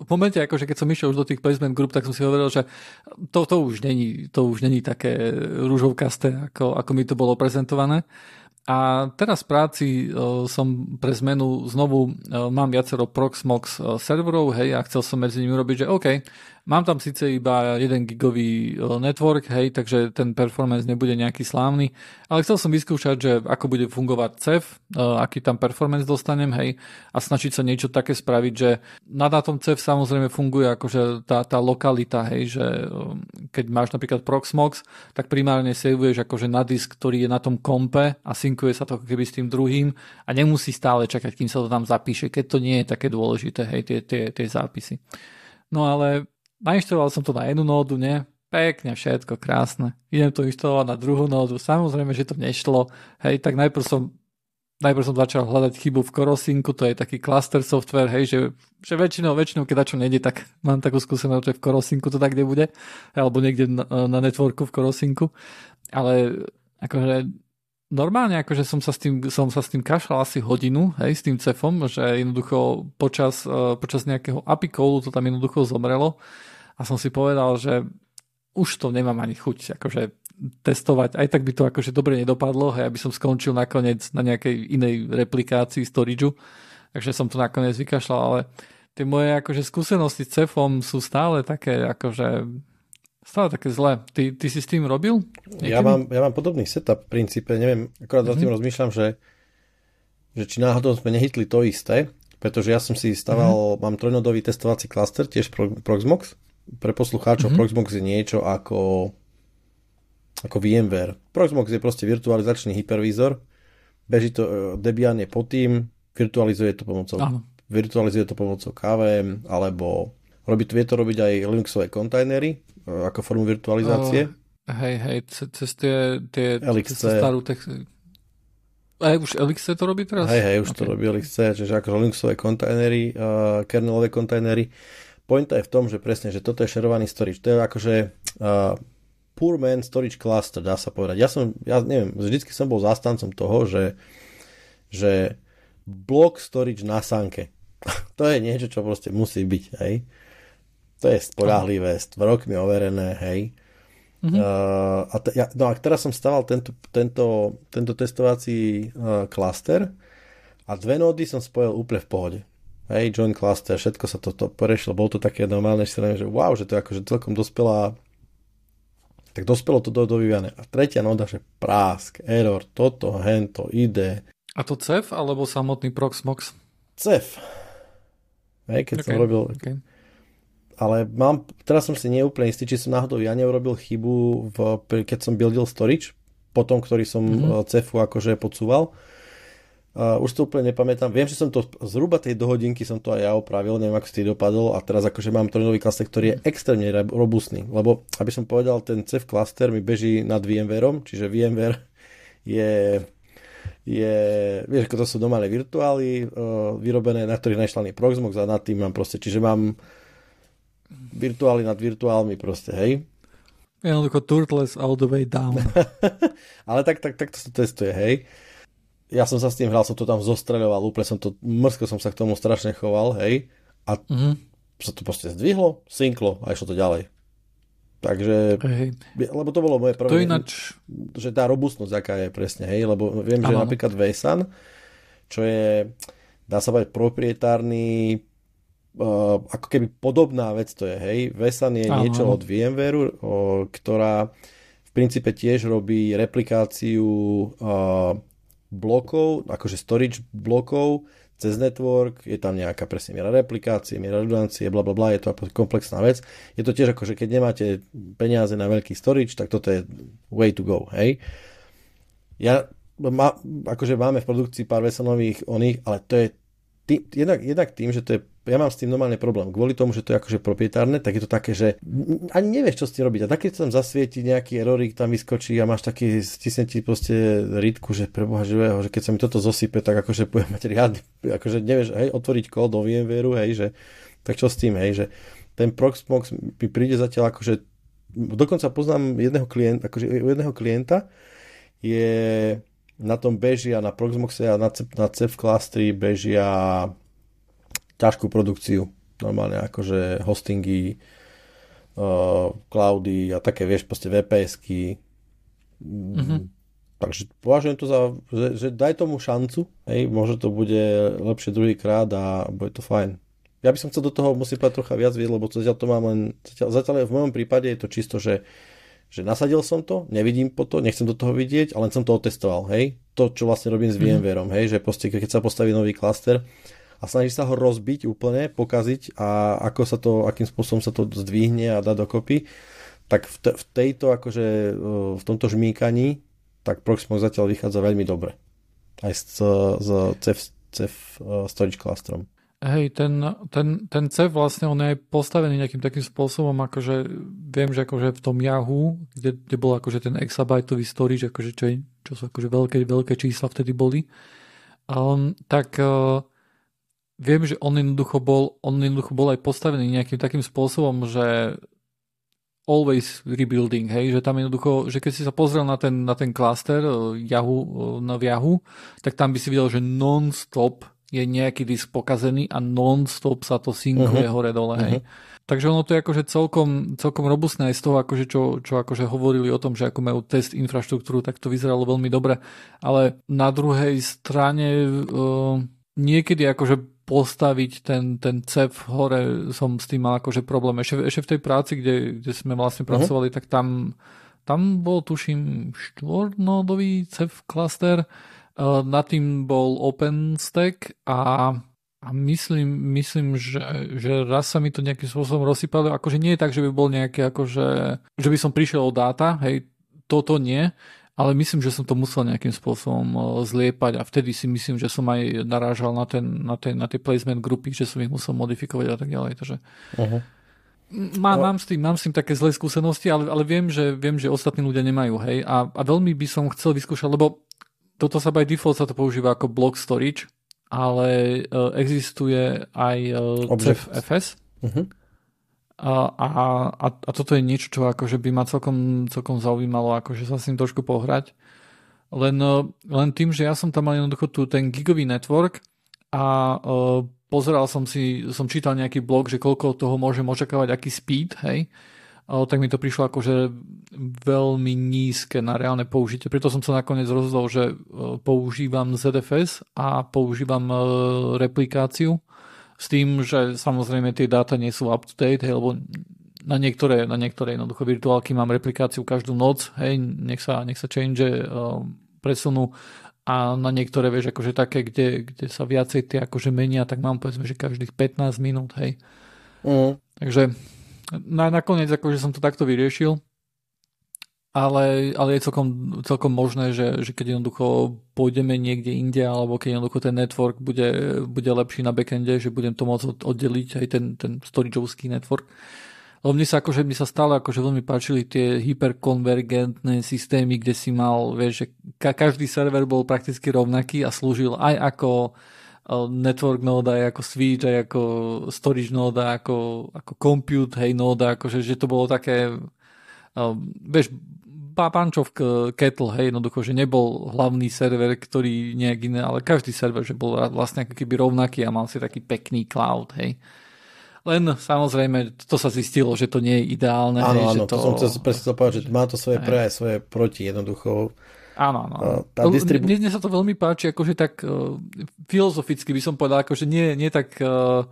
v momente, akože keď som išiel už do tých placement group, tak som si hovoril, že to, to, už, není, to už není také rúžovkasté, ako, ako mi to bolo prezentované. A teraz v práci uh, som pre zmenu znovu uh, mám viacero Proxmox uh, serverov, hej, a chcel som medzi nimi urobiť, že OK, mám tam síce iba 1 gigový network, hej, takže ten performance nebude nejaký slávny, ale chcel som vyskúšať, že ako bude fungovať CEF, aký tam performance dostanem, hej, a snažiť sa niečo také spraviť, že na tom CEF samozrejme funguje akože tá, tá lokalita, hej, že keď máš napríklad Proxmox, tak primárne saveuješ akože na disk, ktorý je na tom kompe a synkuje sa to keby s tým druhým a nemusí stále čakať, kým sa to tam zapíše, keď to nie je také dôležité, hej, tie, tie, tie zápisy. No ale nainštaloval som to na jednu nódu, nie? Pekne, všetko, krásne. Idem to inštalovať na druhú nódu. Samozrejme, že to nešlo. Hej, tak najprv som najprv som začal hľadať chybu v Korosinku, to je taký cluster software, hej, že, že väčšinou, väčšinou, keď čo nejde, tak mám takú skúsenosť, že v Korosinku to tak nebude, alebo niekde na, na networku v Korosinku, ale akože normálne akože som sa s tým, som sa s tým kašľal asi hodinu, hej, s tým cefom, že jednoducho počas, uh, počas nejakého API callu to tam jednoducho zomrelo a som si povedal, že už to nemám ani chuť, akože testovať, aj tak by to akože dobre nedopadlo, hej, aby som skončil nakoniec na nejakej inej replikácii storageu, takže som to nakoniec vykašľal, ale tie moje akože skúsenosti s cefom sú stále také akože Stále také zlé. Ty, ty si s tým robil? Ja mám, ja mám podobný setup v princípe. Neviem, akorát mm-hmm. za tým mhm. rozmýšľam, že, že či náhodou sme nehytli to isté, pretože ja som si staval, mm-hmm. mám trojnodový testovací klaster, tiež Proxmox. Pre poslucháčov mm-hmm. Proxmox je niečo ako ako VMware. Proxmox je proste virtualizačný hypervízor. Beží to, e, Debian je pod tým, virtualizuje to pomocou, Áno. virtualizuje to pomocou KVM, alebo robí, vie to robiť aj Linuxové kontajnery, E, ako formu virtualizácie. Uh, hej, hej, cez tie, tie LXC. Cez starú tech... Aj už LXC to robí teraz? Hej, hej, už okay. to robí LXC, čiže ako Linuxové kontajnery, uh, kernelové kontajnery. Pointa je v tom, že presne, že toto je šerovaný storage. To je akože uh, poor man storage cluster, dá sa povedať. Ja som, ja neviem, vždycky som bol zástancom toho, že, že block storage na sanke. to je niečo, čo proste musí byť, hej. To je spolahlivé, rokmi overené, hej. Mm-hmm. Uh, a te, ja, no a teraz som staval tento, tento, tento testovací uh, klaster a dve nódy som spojil úplne v pohode. Hej, join cluster, všetko sa to, to porešilo, bolo to také normálne, že, že wow, že to je akože celkom dospelá tak dospelo to do, do A tretia nóda, že prásk, error, toto, hento, ide. A to CEF alebo samotný Proxmox? CEF. Hej, keď okay, som robil... Okay ale mám, teraz som si neúplne istý, či som náhodou ja neurobil chybu, v, keď som buildil storage, potom, ktorý som mm-hmm. cefu akože podsúval. Uh, už to úplne nepamätám. Viem, že som to zhruba tej dohodinky som to aj ja opravil, neviem, ako si dopadol a teraz akože mám trojnový klaster, ktorý je extrémne robustný, lebo aby som povedal, ten CEF klaster mi beží nad VMwareom, čiže VMware je je, vieš, ako to sú normálne virtuály uh, vyrobené, na ktorých najšlaný Proxmox a nad tým mám proste, čiže mám virtuály nad virtuálmi proste, hej. Jednoducho turtles all the way down. Ale tak, tak, tak to sa testuje, hej. Ja som sa s tým hral, som to tam zostreľoval, úplne som to, mrzko som sa k tomu strašne choval, hej. A mm-hmm. sa to proste zdvihlo, synklo a išlo to ďalej. Takže, hey. lebo to bolo moje prvé, to inač... že tá robustnosť, aká je presne, hej, lebo viem, ano. že napríklad VSAN, čo je, dá sa povedať, proprietárny uh, ako keby podobná vec to je, hej. Vesan je Aha. niečo od VMware, uh, ktorá v princípe tiež robí replikáciu uh, blokov, akože storage blokov cez network, je tam nejaká presne miera replikácie, miera redundancie, bla bla bla, je to komplexná vec. Je to tiež ako, že keď nemáte peniaze na veľký storage, tak toto je way to go, hej. Ja má, akože máme v produkcii pár vesenových oných, ale to je tý, jednak, jednak tým, že to je ja mám s tým normálne problém. Kvôli tomu, že to je akože proprietárne, tak je to také, že ani nevieš, čo s tým robiť. A tak keď tam zasvieti nejaký erorik, tam vyskočí a máš taký stisnetí proste rytku, že preboha živého, že keď sa mi toto zosype, tak akože budem mať riad, akože nevieš, hej, otvoriť kód do VMware, hej, že tak čo s tým, hej, že ten Proxmox mi príde zatiaľ akože dokonca poznám jedného klienta, akože jedného klienta je na tom bežia na Proxmoxe a na, na CEF klastri bežia ťažkú produkciu. Normálne akože hostingy, uh, cloudy a také, vieš, proste VPSky. Mm-hmm. Takže považujem to za, že, že daj tomu šancu, hej, možno to bude lepšie druhýkrát a bude to fajn. Ja by som chcel do toho musím povedať trocha viac vieť, lebo zatiaľ to mám len, zatiaľ, zatiaľ v mojom prípade je to čisto, že, že nasadil som to, nevidím po to, nechcem do toho vidieť, ale len som to otestoval, hej. To, čo vlastne robím s mhm. VMware, hej, že proste keď sa postaví nový klaster, a snaží sa ho rozbiť úplne, pokaziť a ako sa to, akým spôsobom sa to zdvihne a dá dokopy, tak v, te, v tejto akože v tomto žmýkaní tak Proxmox zatiaľ vychádza veľmi dobre. Aj s, s CEF, CEF storage clusterom. Hej, ten, ten, ten CEF vlastne on je postavený nejakým takým spôsobom, akože viem, že akože v tom Yahoo, kde, kde bol akože ten exabajtový storage, akože čo, čo sú akože veľké, veľké čísla vtedy boli, um, tak uh, viem, že on jednoducho bol, on jednoducho bol aj postavený nejakým takým spôsobom, že always rebuilding, hej, že tam jednoducho, že keď si sa pozrel na ten, na ten cluster eh, Yahoo, eh, na Yahoo, tak tam by si videl, že non-stop je nejaký disk pokazený a non-stop sa to synkuje uh-huh. hore dole, hej. Uh-huh. Takže ono to je akože celkom, celkom robustné aj z toho, akože čo, čo akože hovorili o tom, že ako majú test infraštruktúru, tak to vyzeralo veľmi dobre. Ale na druhej strane uh, niekedy akože postaviť ten, ten cep hore som s tým mal akože problém. Ešte, ešte v tej práci, kde, kde sme vlastne mhm. pracovali, uh-huh. tak tam, tam bol tuším štvornodový cep cluster, uh, nad tým bol OpenStack a, a myslím, myslím že, že raz sa mi to nejakým spôsobom rozsypalo. Akože nie je tak, že by bol nejaké, akože, že by som prišiel o dáta, hej, toto nie, ale myslím, že som to musel nejakým spôsobom eh, zliepať a vtedy si myslím, že som aj narážal na, ten, na, ten, na tie placement grupy, že som ich musel modifikovať a tak ďalej. Takže uh-huh. Má, mám, s tým, mám s tým také zlé skúsenosti, ale, ale viem, že, viem, že ostatní ľudia nemajú. Hej? A, a veľmi by som chcel vyskúšať, lebo toto sa by default sa to používa ako block storage, ale uh, existuje aj uh, CFS. Uh-huh. A, a, a, toto je niečo, čo akože by ma celkom, celkom zaujímalo, akože sa s tým trošku pohrať. Len, e, len tým, že ja som tam mal jednoducho tu ten gigový network a uh, pozeral som si, som čítal nejaký blog, že koľko toho môžem očakávať, aký speed, hej, uh, tak mi to prišlo akože veľmi nízke na reálne použitie. Preto som sa nakoniec rozhodol, že uh, používam ZFS a používam uh, replikáciu s tým, že samozrejme tie dáta nie sú up to date, hej, lebo na niektoré, na niektoré jednoducho virtuálky mám replikáciu každú noc, hej, nech sa, nech sa change uh, presunú a na niektoré, vieš, akože také, kde, kde sa viacej tie akože menia, tak mám povedzme, že každých 15 minút, hej. Mm. Takže na, nakoniec akože som to takto vyriešil ale, ale je celkom, celkom možné, že, že keď jednoducho pôjdeme niekde inde, alebo keď jednoducho ten network bude, bude lepší na backende, že budem to môcť oddeliť aj ten, ten storageovský network. Lebo mne sa, akože, mne sa stále akože veľmi páčili tie hyperkonvergentné systémy, kde si mal, vieš, že ka- každý server bol prakticky rovnaký a slúžil aj ako e, network node, aj ako switch, aj ako storage node, ako, ako compute, hej, node, akože, že to bolo také, vieš, Pančov Kettle, hej, jednoducho, že nebol hlavný server, ktorý nejak iné, ale každý server, že bol vlastne ako keby rovnaký a mal si taký pekný cloud, hej. Len samozrejme, to sa zistilo, že to nie je ideálne. Áno, hej, áno, že to, to som chcel presne povedať, že má to svoje pre a svoje proti, jednoducho. Áno, áno. Tá distribu- mne, mne sa to veľmi páči, akože tak uh, filozoficky by som povedal, akože nie, nie tak uh,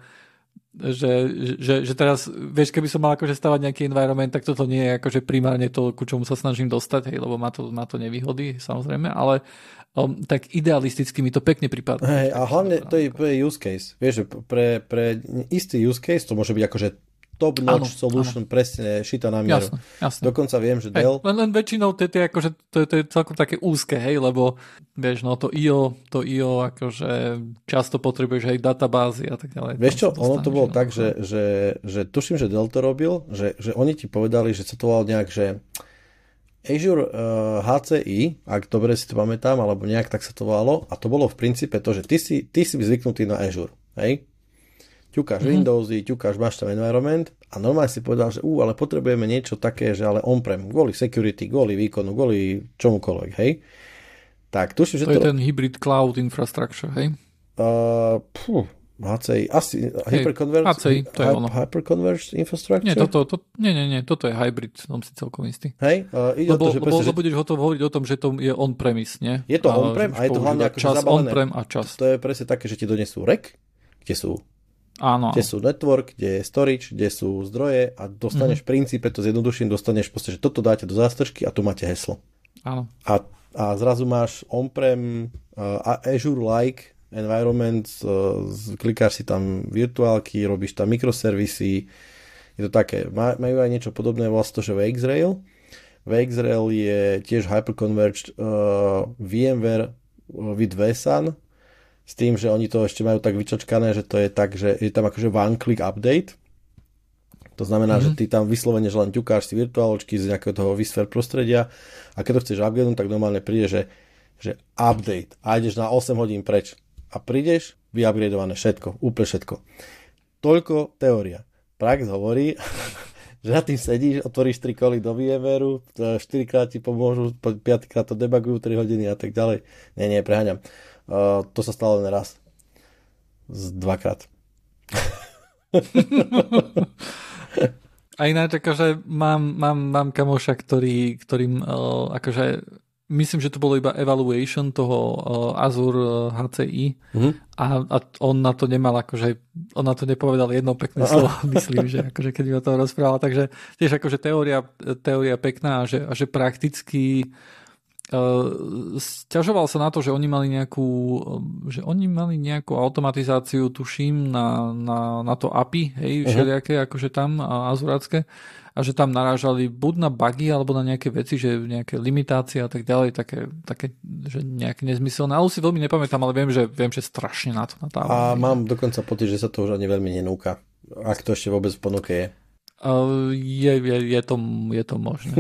že, že, že teraz, vieš, keby som mal akože stavať nejaký environment, tak toto nie je akože primárne to, ku čomu sa snažím dostať, hej, lebo má to, má to nevýhody, samozrejme, ale um, tak idealisticky mi to pekne pripadá. Hej, a hlavne to je pre use case. Vieš, pre, pre istý use case to môže byť akože top notch ano, solution, ano. presne šita na mieru. Jasne, jasne. Dokonca viem, že Dell... len, len väčšinou to, je, akože, to, to je celkom také úzke, hej, lebo vieš, no to IO, to IO akože často potrebuješ aj databázy a tak ďalej. Vieš čo, ono to bolo no, tak, že, že, že tuším, že Dell to robil, že, že oni ti povedali, že sa to volalo nejak, že Azure uh, eh, HCI, ak dobre si to pamätám, alebo nejak tak sa to volalo, a to bolo v princípe to, že ty si, ty si zvyknutý na Azure, hej? Ťukáš mm-hmm. Windowsy, ťukáš, máš tam environment a normálne si povedal, že ú, ale potrebujeme niečo také, že ale on-prem, kvôli security, kvôli výkonu, kvôli čomukoľvek, hej. Tak, tuším, že to... To je ten hybrid cloud infrastructure, hej? Uh, pú, HCI, asi hey, Hyperconverged, HCI, to je ono. Hyperconverged infrastructure? Nie, toto, to, nie, nie, nie, toto je hybrid, som si celkom istý. Hej, uh, ide lebo, to, že lebo, lebo budeš hotov hovoriť o tom, že to je on-premise, nie? Je to on-prem a, a je to hlavne ako čas zabalené. on-prem a čas. To je presne také, že ti donesú rek, kde sú Áno. Kde sú network, kde je storage, kde sú zdroje a dostaneš mm-hmm. v princípe, to zjednoduším, dostaneš proste, že toto dáte do zástržky a tu máte heslo. Áno. A, a zrazu máš on-prem uh, Azure-like environment, uh, klikáš si tam virtuálky, robíš tam mikroservisy, je to také. Majú aj niečo podobné, vlastne to, že VxRail. VxRail je tiež hyperconverged uh, VMware with vSAN, s tým, že oni to ešte majú tak vyčočkané, že to je tak, že je tam akože one click update. To znamená, mm-hmm. že ty tam vyslovene, že len ťukáš si virtuáločky z nejakého toho vSphere prostredia a keď to chceš upgradenúť, tak normálne príde, že, že update a ideš na 8 hodín preč a prídeš, vyupgradované všetko, úplne všetko. Toľko teória. Prax hovorí, že na tým sedíš, otvoríš 3 koly do VMwareu, 4 krát ti pomôžu, 5 krát to debugujú 3 hodiny a tak ďalej. Nie, nie, preháňam. Uh, to sa stalo len raz. Z dvakrát. A ináč, akože mám, mám, mám kamoša, ktorý, ktorým uh, akože myslím, že to bolo iba evaluation toho uh, Azure uh, HCI mm-hmm. a, a on na to nemal akože, on na to nepovedal jedno pekné slovo, myslím, že akože keď mi o tom rozprával, takže tiež akože teória, teória pekná a že, a že prakticky Uh, sťažoval sa na to, že oni mali nejakú, že oni mali nejakú automatizáciu, tuším, na, na, na to API, hej, uh-huh. všelijaké, akože tam, azurácké, a že tam narážali buď na bugy, alebo na nejaké veci, že nejaké limitácie a tak ďalej, také, také že nejaké nezmyselné. Ale si veľmi nepamätám, ale viem, že, viem, že strašne na to natávam. A mám dokonca pocit, že sa to už ani veľmi nenúka, ak to ešte vôbec v ponuke je. Uh, je, je, je, to, je to možné.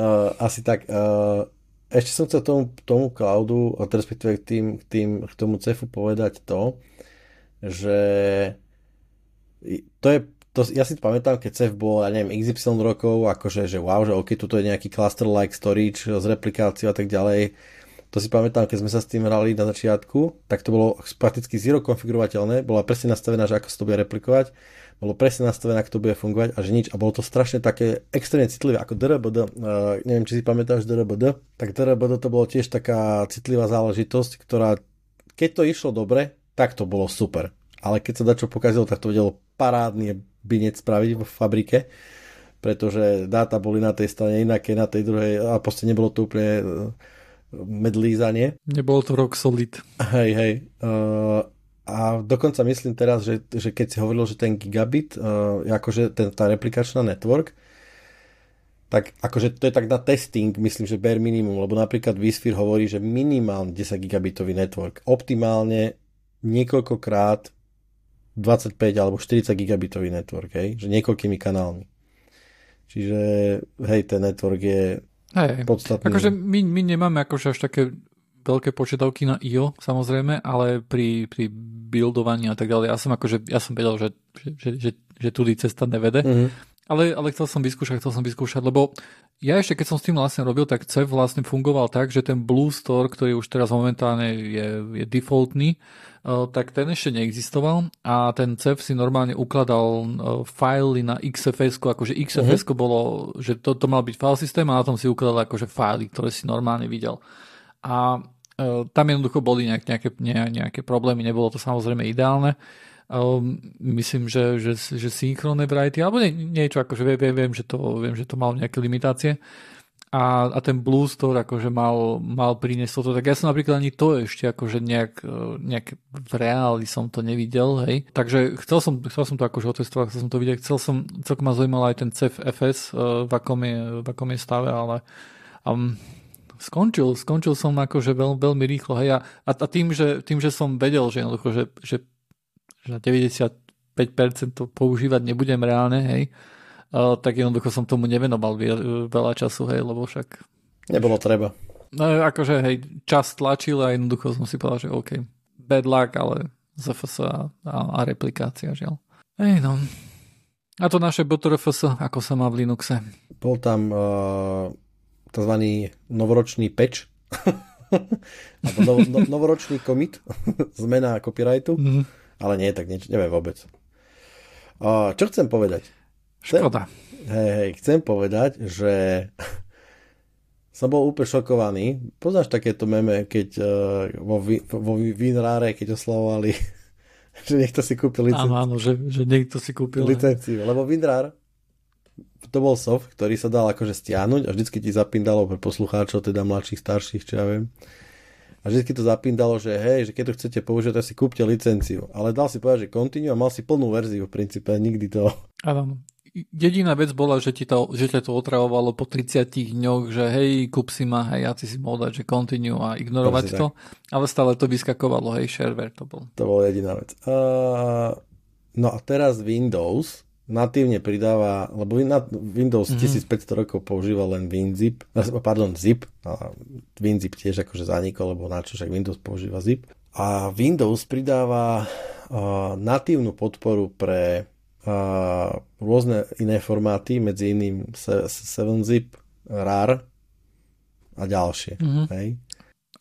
uh, asi tak. Uh, ešte som chcel tomu, tomu cloudu, a respektíve k, tým, k, tým, k tomu cefu povedať to, že to je, to, ja si pamätám, keď CEF bol, ja neviem, XY rokov, akože, že wow, že ok, tuto je nejaký cluster-like storage s replikáciou a tak ďalej. To si pamätám, keď sme sa s tým hrali na začiatku, tak to bolo prakticky zero konfigurovateľné, bola presne nastavená, že ako sa to bude replikovať bolo presne nastavené, ako to bude fungovať a že nič. A bolo to strašne také extrémne citlivé, ako DRBD. Uh, neviem, či si pamätáš DRBD. Tak DRBD to bolo tiež taká citlivá záležitosť, ktorá keď to išlo dobre, tak to bolo super. Ale keď sa dačo pokazilo, tak to vedelo parádny binec spraviť v fabrike, pretože dáta boli na tej strane inaké, na tej druhej a proste nebolo to úplne e, medlízanie. Nebolo to rock solid. Hej, hej. Uh, a dokonca myslím teraz, že, že keď si hovoril, že ten gigabit, uh, akože ten, tá replikačná network, tak akože to je tak na testing, myslím, že bare minimum, lebo napríklad vSphere hovorí, že minimálne 10 gigabitový network, optimálne niekoľkokrát 25 alebo 40 gigabitový network, hej? že niekoľkými kanálmi. Čiže hej, ten network je hej, podstatný. Akože my, my nemáme akože až také veľké požiadavky na IO, samozrejme, ale pri, pri buildovaní a tak ďalej, ja som akože, ja som vedel, že, že, že, že, že tudy cesta nevede, mm-hmm. ale, ale chcel som vyskúšať, chcel som vyskúšať, lebo ja ešte keď som s tým vlastne robil, tak CEF vlastne fungoval tak, že ten Blue Store, ktorý už teraz momentálne je, je defaultný, eh, tak ten ešte neexistoval a ten CEF si normálne ukladal eh, fajly na XFS, akože XFS uh-huh. bolo, že to, to mal byť file systém a na tom si ukladal akože fajly, ktoré si normálne videl a e, tam jednoducho boli nejak, nejaké, nejaké problémy, nebolo to samozrejme ideálne. Um, myslím, že, že, že synchronné variety, alebo nie, niečo, akože viem, viem, že to, viem, že to malo nejaké limitácie. a, a ten Blue Store akože mal, mal priniesť toto, tak ja som napríklad ani to ešte akože nejak, e, nejak v reáli som to nevidel, hej. Takže chcel som, chcel som to akože otestovať, chcel som to vidieť, chcel som, celkom ma zaujímal aj ten CEF v akom je, v akom je stave, ale um, skončil, skončil som akože veľ, veľmi rýchlo, hej. A, a tým, že, tým, že som vedel, že jednoducho, že, že, že 95% to používať nebudem reálne, hej, uh, tak jednoducho som tomu nevenoval veľa času, hej, lebo však... Nebolo treba. No akože, hej, čas tlačil a jednoducho som si povedal, že OK, bad luck, ale ZFS a, a, a replikácia, žiaľ. Hej, no. A to naše BTRFS, ako sa má v Linuxe? Bol tam uh, tzv. novoročný peč, alebo no, no, novoročný commit, zmena copyrightu, mm-hmm. ale nie, tak nieč, neviem vôbec. Uh, čo chcem povedať? Škoda. Hej, hej, chcem povedať, že som bol úplne šokovaný. Poznáš takéto meme, keď uh, vo, vo Winrare, keď oslavovali, že niekto si kúpil licenciu. Áno, áno, že, že niekto si kúpil. Licenciu, lebo Winrar to bol soft, ktorý sa dal akože stiahnuť a vždycky ti zapindalo pre poslucháčov, teda mladších, starších, čo ja viem. A vždycky to zapindalo, že hej, že keď to chcete použiť, tak si kúpte licenciu. Ale dal si povedať, že continue a mal si plnú verziu v princípe, nikdy to... Áno, jediná vec bola, že, ti to, že ťa to otravovalo po 30 dňoch, že hej, kúp si ma, hej, ja si si mohol dať, že continue a ignorovať to, tak. ale stále to vyskakovalo, hej, shareware to bol. To bola jediná vec. Uh, no a teraz Windows natívne pridáva, lebo Windows mm-hmm. 1500 rokov používa len WinZip, pardon, Zip, a WinZip tiež akože zanikol, lebo na čo však Windows používa Zip. A Windows pridáva uh, natívnu podporu pre a rôzne iné formáty, medzi iným 7-zip, RAR a ďalšie. Mm-hmm. Hej.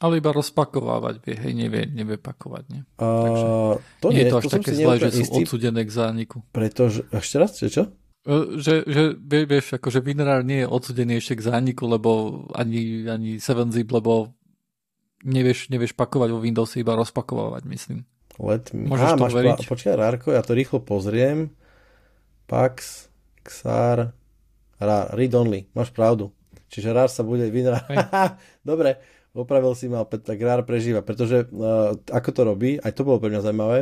Ale iba rozpakovávať vie, hej, nevie, nevie pakovať, nie? Uh, Takže to nie, nie je to až to také zlé, že sú odsudené k zániku. Pretože, ešte raz, že čo? Že, že vieš, akože Winrar nie je odsudený ešte k zániku, lebo ani, ani 7-zip, lebo nevieš, nevieš pakovať vo Windowse, iba rozpakovávať, myslím. Let me... Môžeš Á, to máš veriť? Pa, počkaj, Rárko, ja to rýchlo pozriem. Pax, Xar, RAR, read only, máš pravdu. Čiže RAR sa bude vynra... Dobre, opravil si ma, tak RAR prežíva, pretože uh, ako to robí, aj to bolo pre mňa zaujímavé,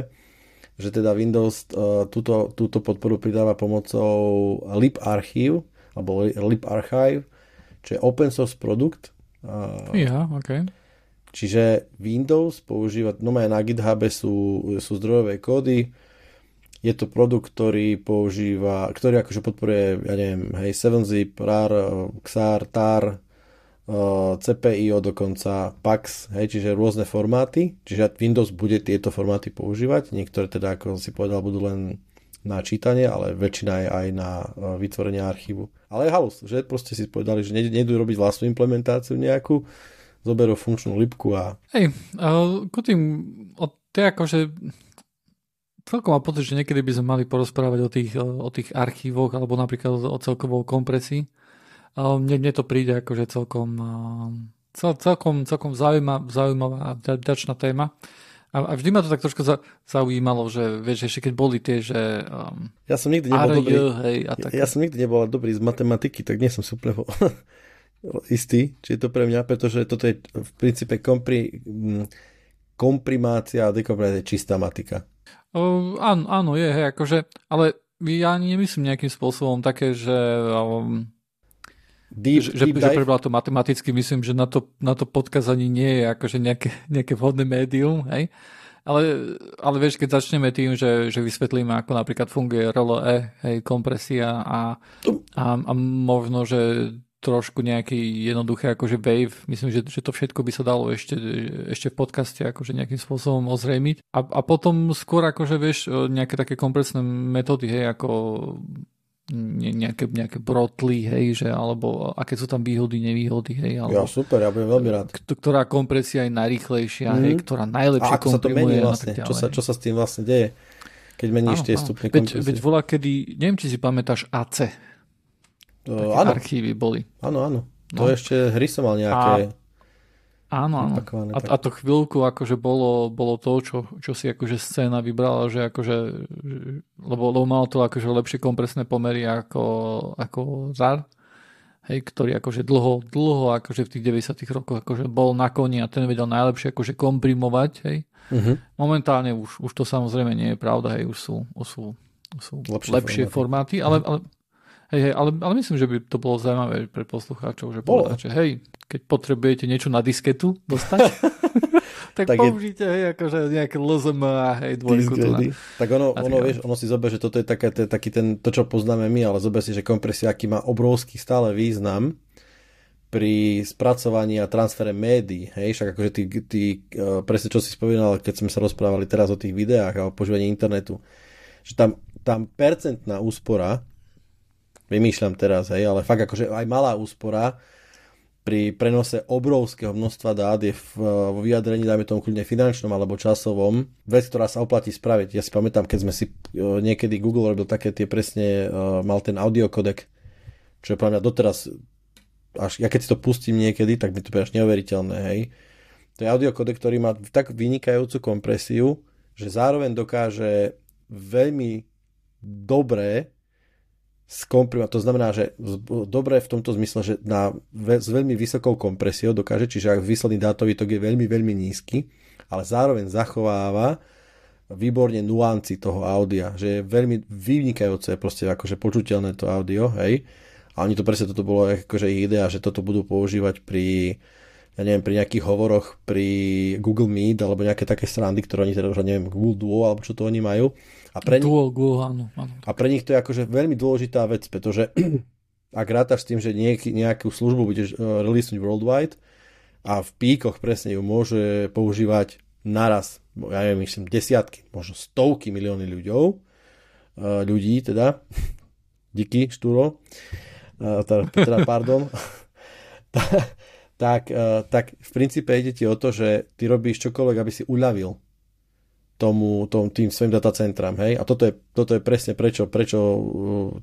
že teda Windows uh, túto, túto podporu pridáva pomocou libarchive, alebo libarchive, čo je open source produkt. Uh, ja, ok. Čiže Windows používa, no aj na GitHub sú, sú zdrojové kódy, je to produkt, ktorý používa, ktorý akože podporuje, ja neviem, hej, 7-zip, RAR, XAR, TAR, CPIO dokonca, PAX, hej, čiže rôzne formáty, čiže Windows bude tieto formáty používať, niektoré teda, ako si povedal, budú len na čítanie, ale väčšina je aj na vytvorenie archívu. Ale je halus, že proste si povedali, že nejdú robiť vlastnú implementáciu nejakú, zoberú funkčnú lipku a... Hej, ku tým, o, to akože celkom mám pocit, že niekedy by sme mali porozprávať o tých, o tých archívoch alebo napríklad o celkovou kompresii. Mne, mne to príde akože celkom, cel, celkom, celkom zaujímavá, zaujímavá a ďačná téma. A, a vždy ma to tak trošku za, zaujímalo, že vieš, ešte keď boli tie, že... Um, ja som nikdy nebol dobrý, hej, a tak. Ja, ja som nikdy nebol dobrý z matematiky, tak nie som si úplne istý, či je to pre mňa, pretože toto je v princípe kompri, komprimácia a dekomprimácia čistá matika. Uh, áno, áno, je, hej, akože, ale ja nemyslím nejakým spôsobom také, že um, deep, že, deep že, že prebral to matematicky, myslím, že na to, na to podkaz ani nie je akože nejaké, nejaké vhodné médium, hej. Ale, ale vieš, keď začneme tým, že, že vysvetlíme, ako napríklad funguje RLE, hej, kompresia a, a, a možno, že trošku nejaký jednoduché akože wave. Myslím, že, že to všetko by sa dalo ešte, ešte v podcaste akože nejakým spôsobom ozrejmiť. A, a potom skôr akože vieš nejaké také komplexné metódy, hej, ako nejaké, nejaké brotly, hej, že, alebo aké sú tam výhody, nevýhody, hej. Alebo, ja super, ja budem veľmi rád. Ktorá kompresia je najrychlejšia, mm-hmm. hej, mhm. ktorá najlepšie a ako sa to mení vlastne, čo sa, čo sa s tým vlastne deje, keď meníš áno, tie stupne kompresie. Veď, veď volá, kedy, neviem, či si pamätáš AC, Uh, áno. archívy boli. Áno, áno. To no. ešte hry som mal nejaké... A, áno, áno. A, a to chvíľku akože bolo, bolo to, čo, čo si akože scéna vybrala, že akože, lebo, lebo malo to akože lepšie kompresné pomery ako, ako ZAR. hej, ktorý akože dlho, dlho akože v tých 90 rokoch akože bol na koni a ten vedel najlepšie akože komprimovať, hej. Uh-huh. Momentálne už, už to samozrejme nie je pravda, hej, už sú, už sú, sú lepšie, lepšie formáty, formáty ale, ale Hej, hej, ale, ale myslím, že by to bolo zaujímavé pre poslucháčov, že povedať, že hej, keď potrebujete niečo na disketu dostať, tak, tak použite, je... hej, akože nejaké LZM a hej, dvojku na, Tak ono, ono, vieš, ono si zober, že toto je také, to je taký ten, to, čo poznáme my, ale zober si, že kompresia, aký má obrovský stále význam pri spracovaní a transfere médií, hej, však akože ty, ty uh, presne čo si spomínal, keď sme sa rozprávali teraz o tých videách a o používaní internetu, že tam, tam percentná úspora vymýšľam teraz, hej, ale fakt akože aj malá úspora pri prenose obrovského množstva dát je vo vyjadrení, dajme tomu kľudne finančnom alebo časovom, vec, ktorá sa oplatí spraviť. Ja si pamätám, keď sme si uh, niekedy Google robil také tie presne, uh, mal ten audiokodek, čo je pre mňa doteraz, až ja keď si to pustím niekedy, tak mi to až neuveriteľné, hej. To je audiokodek, ktorý má tak vynikajúcu kompresiu, že zároveň dokáže veľmi dobre skomprimovať. To znamená, že dobre v tomto zmysle, že na, s veľmi vysokou kompresiou dokáže, čiže ak výsledný dátový tok je veľmi, veľmi nízky, ale zároveň zachováva výborne nuanci toho audia, že je veľmi vynikajúce proste akože počuteľné to audio, hej. A oni to presne, toto bolo akože ich idea, že toto budú používať pri ja neviem, pri nejakých hovoroch pri Google Meet alebo nejaké také strandy, ktoré oni teda neviem, Google Duo alebo čo to oni majú, a pre, Duo, Duo, áno, áno. a pre nich to je akože veľmi dôležitá vec, pretože ak rátaš s tým, že nejaký, nejakú službu budeš uh, releasnúť worldwide a v píkoch presne ju môže používať naraz, ja neviem, myslím, desiatky, možno stovky milióny ľuďov, uh, ľudí teda, díky, Štúro, uh, teda, teda pardon, tak, tak v princípe ide ti o to, že ty robíš čokoľvek, aby si uľavil tomu, tom, tým svojim datacentram. Hej? A toto je, toto je presne prečo, prečo uh,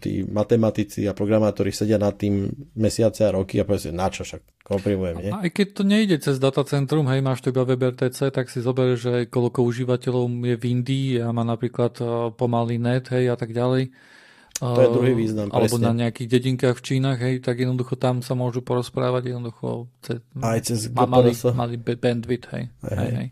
tí matematici a programátori sedia nad tým mesiace a roky a povedia na čo však komprimujem. Nie? Aj keď to nejde cez datacentrum, hej, máš to iba WebRTC, tak si zober, že koľko užívateľov je v Indii a má napríklad uh, pomalý net hej, a tak ďalej. To je druhý význam. Alebo presne. na nejakých dedinkách v Čínach, hej, tak jednoducho tam sa môžu porozprávať jednoducho cez, aj cez malý, malý bandwidth, hej. hej, hej. hej.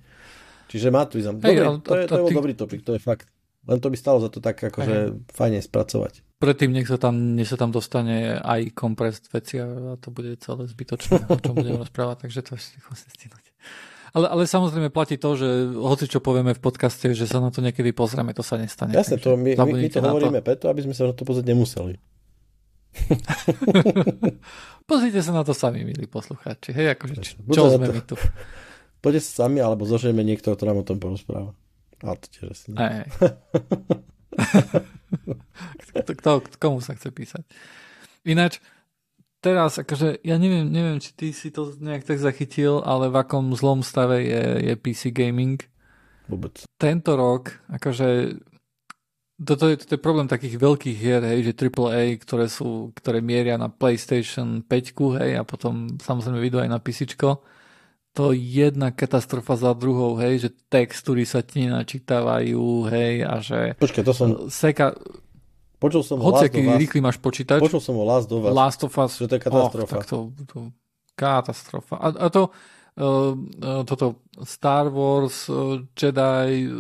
Čiže má tu význam. Dobrý, hey, to, je, to, to je ty... dobrý topik, to je fakt. Len to by stalo za to tak akože fajne spracovať. Predtým nech sa tam, nech sa tam dostane aj compressed veci a to bude celé zbytočné, o čom budem rozprávať, takže to ešte musím stihnúť. Ale, ale samozrejme platí to, že hoci čo povieme v podcaste, že sa na to niekedy pozrieme, to sa nestane. Jasne, to my, my, my to hovoríme to. preto, aby sme sa na to pozrieť nemuseli. Pozrite sa na to sami, milí poslucháči. Hej, akože, čo, čo sme to... my tu? Poďte sa sami, alebo zožijeme niekto, kto nám o tom porozpráva. A to tiež asi nie. kto, kto, komu sa chce písať? Ináč, teraz, akože, ja neviem, neviem, či ty si to nejak tak zachytil, ale v akom zlom stave je, je PC gaming. Vôbec. Tento rok, akože, toto je, toto je problém takých veľkých hier, hej, že AAA, ktoré sú, ktoré mieria na PlayStation 5, hej, a potom samozrejme vidú aj na PC to jedna katastrofa za druhou, hej, že textúry sa ti načítavajú, hej, a že... Počkaj, to som... Seka... Počul som of Us. rýchly máš počítač. Počul som o Last of Us. Last of Us. Že to je katastrofa. Oh, tak to, to, katastrofa. A, a to, uh, toto Star Wars, uh, Jedi,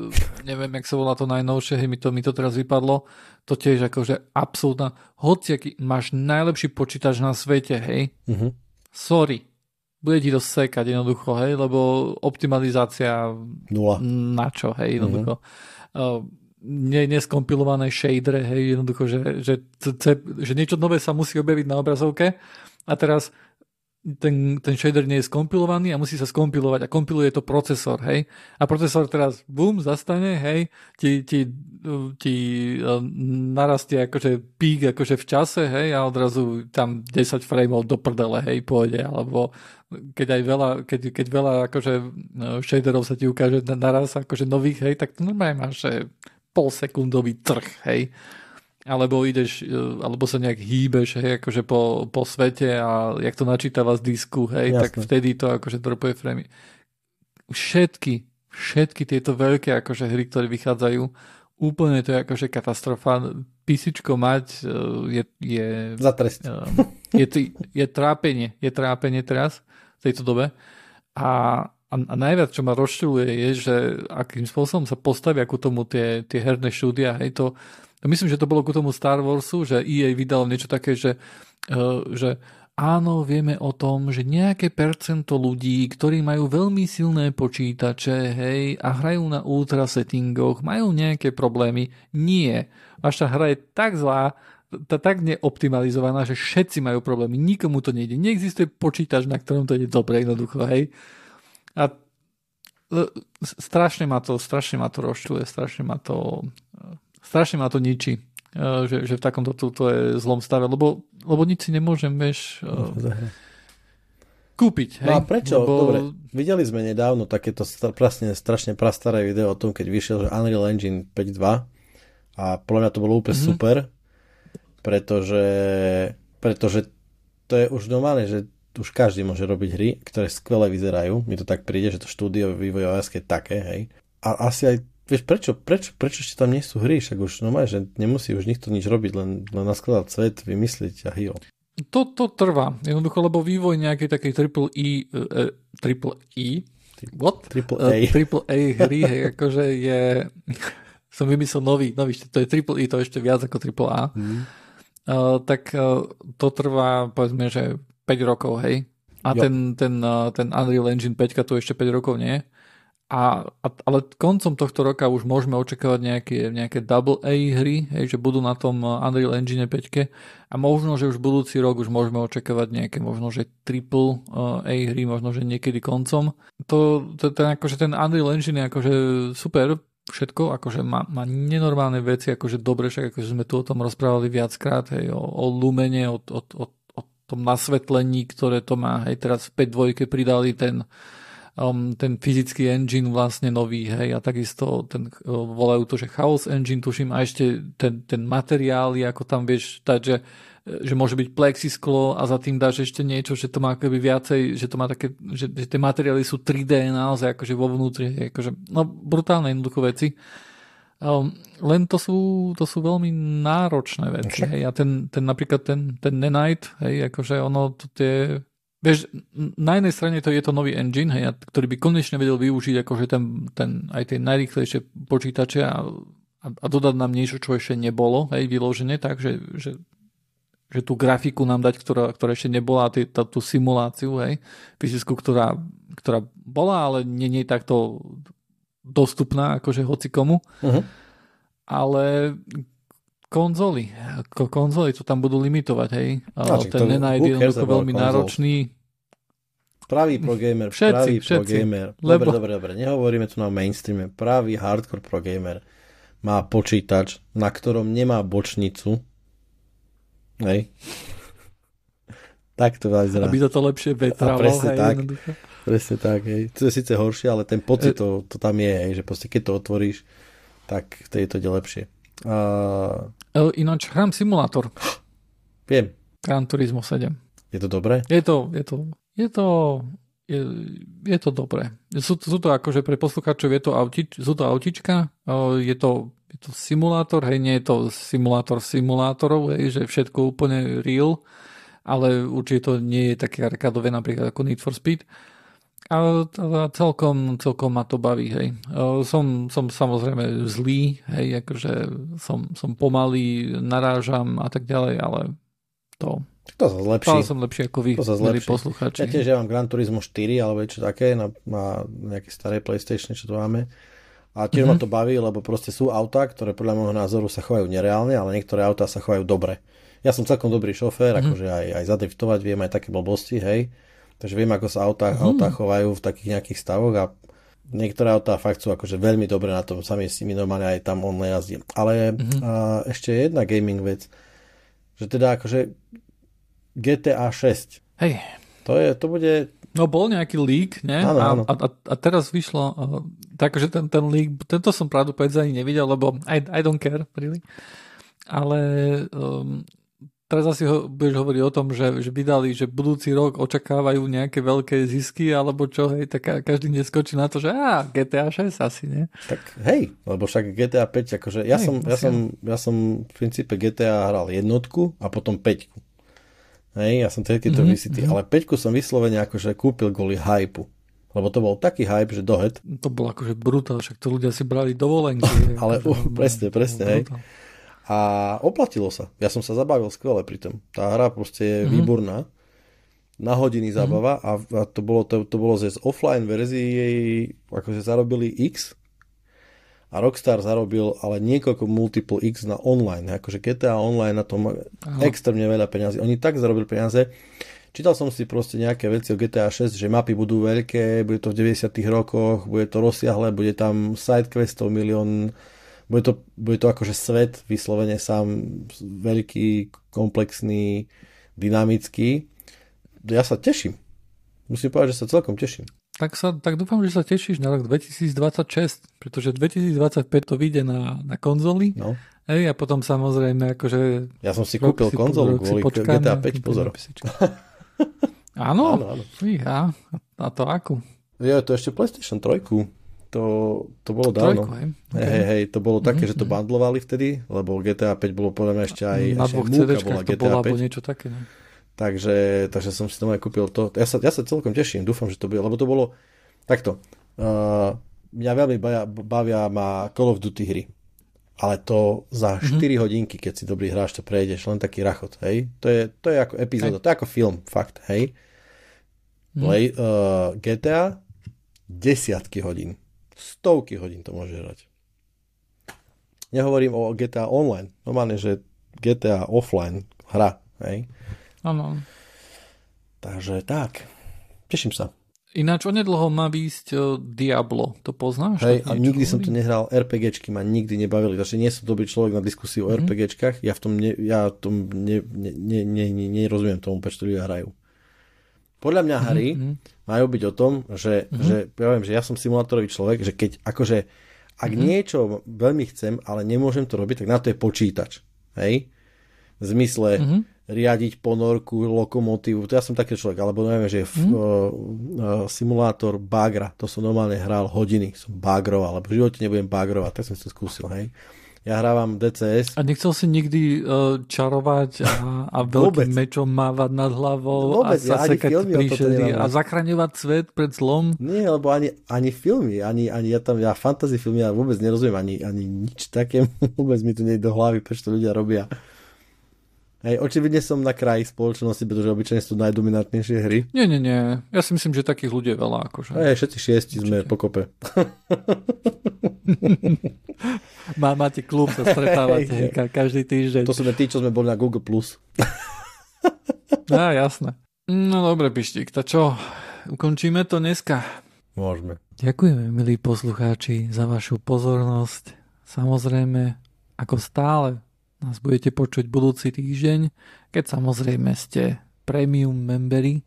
neviem, jak sa volá to najnovšie, hej, mi to, mi to teraz vypadlo, to tiež akože absolútna, hociaký, máš najlepší počítač na svete, hej, uh-huh. sorry, bude ti to sekať jednoducho, hej, lebo optimalizácia Nula. na čo, hej, jednoducho. Uh-huh. Uh, ne, neskompilované shadery, hej, jednoducho, že, že, že niečo nové sa musí objaviť na obrazovke a teraz ten, ten shader nie je skompilovaný a musí sa skompilovať a kompiluje to procesor, hej. A procesor teraz, bum, zastane, hej, ti, ti, ti uh, narastie akože pík akože v čase, hej, a odrazu tam 10 frameov do prdele, hej, pôjde, alebo keď aj veľa, keď, keď veľa akože no, shaderov sa ti ukáže naraz akože nových, hej, tak to normálne máš že pol sekundový trh, hej. Alebo ideš, e, alebo sa nejak hýbeš, hej, akože po, po svete a jak to načítava z disku, hej, Jasne. tak vtedy to akože dropuje framey. Všetky, všetky tieto veľké akože hry, ktoré vychádzajú, úplne to je akože katastrofa. Písičko mať e, je... je Za trest. Uh, je, je trápenie, je trápenie teraz tejto dobe. A, a, a najviac, čo ma rozčuluje, je, že akým spôsobom sa postavia ku tomu tie, tie herné štúdia. Hej, to, myslím, že to bolo ku tomu Star Warsu, že EA vydal niečo také, že, uh, že áno, vieme o tom, že nejaké percento ľudí, ktorí majú veľmi silné počítače, hej, a hrajú na ultra settingoch, majú nejaké problémy. Nie. Vaša hra je tak zlá, tá tak neoptimalizovaná, že všetci majú problémy. Nikomu to nejde. Neexistuje počítač, na ktorom to ide dobre, jednoducho, hej. A strašne ma to, strašne ma to rozčuje, strašne ma to, strašne ma to ničí že, že v takomto to, to je zlom stave, lebo, lebo nič si nemôžem, vieš, kúpiť. Hej? No a prečo? Lebo... Dobre, videli sme nedávno takéto strašne, strašne prastaré video o tom, keď vyšiel že Unreal Engine 5.2 a podľa mňa to bolo úplne mm-hmm. super, pretože, pretože to je už normálne, že už každý môže robiť hry, ktoré skvele vyzerajú. Mi to tak príde, že to štúdio vývojové je také, hej. A asi aj vieš, prečo, prečo, prečo ešte tam nie sú hry, však už no že nemusí už nikto nič robiť, len, len naskladať svet, vymysliť a hio. To, to trvá, jednoducho, lebo vývoj nejakej takej triple E, uh, triple E, what? Triple A. Uh, triple A hry, hej, akože je, som vymyslel nový, nový, to je triple E, to je ešte viac ako triple A. Mm. Uh, tak uh, to trvá, povedzme, že 5 rokov, hej. A ten, ten, uh, ten Unreal Engine 5 tu ešte 5 rokov nie. A, a, ale koncom tohto roka už môžeme očakávať nejaké, nejaké double A hry, hej, že budú na tom Unreal Engine 5 a možno, že už budúci rok už môžeme očakávať nejaké možno, že triple A hry, možno, že niekedy koncom. To, to, ten, akože ten Unreal Engine je akože super, všetko, akože má, má nenormálne veci, akože dobre, však akože sme tu o tom rozprávali viackrát, hej, o, o lumene, o, o, o, o tom nasvetlení, ktoré to má, hej, teraz v 5.2 pridali ten um, ten fyzický engine vlastne nový, hej, a takisto ten, volajú to, že Chaos Engine, tuším, a ešte ten, ten materiály, ako tam vieš dať, že môže byť plexisklo a za tým dáš ešte niečo, že to má akoby viacej, že to má také, že, že tie materiály sú 3D naozaj akože vo vnútri, akože, no brutálne jednoducho veci. Um, len to sú, to sú veľmi náročné veci. Hej. A ten, ten napríklad ten, ten Nenite, hej, akože ono to tie Vieš, na jednej strane to je to nový engine, hej, ktorý by konečne vedel využiť akože ten, ten, aj tie najrýchlejšie počítače a, a, a dodať nám niečo, čo ešte nebolo, hej, vyložené, tak, že, že, tú grafiku nám dať, ktorá, ktorá ešte nebola, tý, tá, tú simuláciu, hej, fyzickú, ktorá, ktorá bola, ale nie, nie takto dostupná, akože hoci komu. Uh-huh. Ale konzoly. Konzoly to tam budú limitovať, hej. A ten nenájde jednoducho veľmi konzol. náročný. Pravý pro gamer, všetci, pravý všetci. pro gamer. Lebo... Dobre, dobre, dobre, nehovoríme tu na mainstreame. Pravý hardcore pro gamer má počítač, na ktorom nemá bočnicu. Hej. tak to vyzerá. Aby to to lepšie vetralo. presne hej, tak. Presne tak, hej. To je síce horšie, ale ten pocit e... to, to tam je, hej, že proste keď to otvoríš, tak vtedy to ide lepšie. Uh... Ináč hrám simulátor. Viem. Gran Turismo 7. Je to dobré? Je to, je to, je to, je, je to dobré. Sú, sú to akože pre poslucháčov je to autič, sú to autička, je to, je to simulátor, hej, nie je to simulátor simulátorov, hej, že všetko úplne real, ale určite to nie je také arkadové napríklad ako Need for Speed. A, celkom, celkom ma to baví, hej. Som, som samozrejme zlý, hej, akože som, som pomalý, narážam a tak ďalej, ale to... To sa zlepší. Ale som lepší ako vy, to sa zlepší. poslucháči. Ja tiež ja mám Gran Turismo 4 alebo niečo také na, na nejaké staré PlayStation, čo tu máme. A tiež mm-hmm. ma to baví, lebo proste sú autá, ktoré podľa môjho názoru sa chovajú nereálne, ale niektoré autá sa chovajú dobre. Ja som celkom dobrý šofér, mm-hmm. akože aj, aj zadriftovať viem aj také blbosti, hej Takže viem, ako sa autá, uh-huh. autá chovajú v takých nejakých stavoch a niektoré autá fakt sú akože veľmi dobre na tom, sami s nimi normálne aj tam on jazdí. Ale uh-huh. a ešte jedna gaming vec, že teda akože GTA 6. Hej. To, je, to bude... No bol nejaký leak, ne? Áno, áno. A, a, a teraz vyšlo, uh, takže ten, ten leak, tento som pravdu povedať ani nevidel, lebo I, I don't care, really. Ale um, teraz asi ho, budeš hovoriť o tom, že, že vydali, že budúci rok očakávajú nejaké veľké zisky, alebo čo, hej, tak každý neskočí na to, že á, GTA 6 asi, nie? Tak hej, lebo však GTA 5, akože ja, hej, som, ja, som, ja som v princípe GTA hral jednotku a potom 5. Hej, ja som takéto mm-hmm. vysity, ale peťku som vyslovene akože kúpil kvôli hypu. Lebo to bol taký hype, že dohet. To bol akože brutál, však to ľudia si brali dovolenky. ale uh, presne, presne, hej. A oplatilo sa. Ja som sa zabavil skvele pri tom. Tá hra proste je mm-hmm. výborná. Na hodiny mhm. zábava mm-hmm. a, a to bolo, to, to bolo z offline verzii jej akože zarobili X a Rockstar zarobil ale niekoľko multiple X na online. Akože GTA Online na tom Aha. extrémne veľa peňazí. Oni tak zarobili peniaze. Čítal som si proste nejaké veci o GTA 6, že mapy budú veľké, bude to v 90 rokoch, bude to rozsiahle, bude tam sidequestov milión, bude to, bude to akože svet vyslovene sám veľký, komplexný, dynamický. Ja sa teším. Musím povedať, že sa celkom teším. Tak, sa, tak dúfam, že sa tešíš na rok 2026, pretože 2025 to vyjde na, na konzoli. No. Hej, a potom samozrejme akože... Ja som si kúpil si konzolu kvôli GTA 5, pozor. áno? áno, áno. Fíha. A to akú? Je to ešte PlayStation 3. To, to bolo dávno. Trojku, hej. Okay. Hej, hej, to bolo také, mm-hmm. že to mhm. bandlovali vtedy, lebo GTA 5 bolo podľa mňa ešte aj... Na dvoch cd bola GTA 5. niečo také. Ne? Takže, takže som si tam aj kúpil to. Ja sa, ja sa celkom teším, dúfam, že to bude, lebo to bolo takto. Uh, mňa veľmi bavia, bavia ma Call of Duty hry. Ale to za mm-hmm. 4 hodinky, keď si dobrý hráč, to prejdeš, len taký rachot, hej. To je, to je ako epizóda, to je ako film, fakt, hej. Mm. Play, uh, GTA desiatky hodín, stovky hodín to môže hrať. Nehovorím o GTA Online, normálne, že GTA offline hra, hej. Áno. Takže tak, teším sa. Ináč onedlho má výjsť Diablo, to poznáš? Hej, a nikdy som to nehral, RPGčky ma nikdy nebavili, takže nie som dobrý človek na diskusiu o mm-hmm. RPGčkách, ja v tom, ne, ja tom ne, ne, ne, ne, ne, nerozumiem tomu, prečo to ľudia hrajú. Podľa mňa mhm, hry mm-hmm. majú byť o tom, že, mm-hmm. že ja viem, že ja som simulátorový človek, že keď akože ak mm-hmm. niečo veľmi chcem, ale nemôžem to robiť, tak na to je počítač. Hej? V zmysle, mm-hmm riadiť ponorku, lokomotívu. To ja som taký človek, alebo neviem, že mm. uh, uh, simulátor bagra, to som normálne hral hodiny, som bagroval, ale v živote nebudem bagrovať, tak som si to skúsil, hej. Ja hrávam DCS. A nechcel si nikdy uh, čarovať a, a veľkým mečom mávať nad hlavou Vôbec, a sa ja sekať príšery a zachraňovať svet pred zlom? Nie, lebo ani, ani filmy, ani, ani ja tam, ja fantasy filmy ja vôbec nerozumiem, ani, ani nič také, vôbec mi tu nie do hlavy, prečo to ľudia robia. Hej, očividne som na kraji spoločnosti, pretože obyčajne sú najdominantnejšie hry. Nie, nie, nie. Ja si myslím, že takých ľudí je veľa. Akože. Hej, všetci šiesti Určite. sme pokope. Má, máte klub, sa stretávate hej, každý týždeň. To sme tí, čo sme boli na Google+. Á, jasné. No dobre, Pištík, tak čo? Ukončíme to dneska? Môžeme. Ďakujeme, milí poslucháči, za vašu pozornosť. Samozrejme, ako stále nás budete počuť budúci týždeň, keď samozrejme ste premium memberi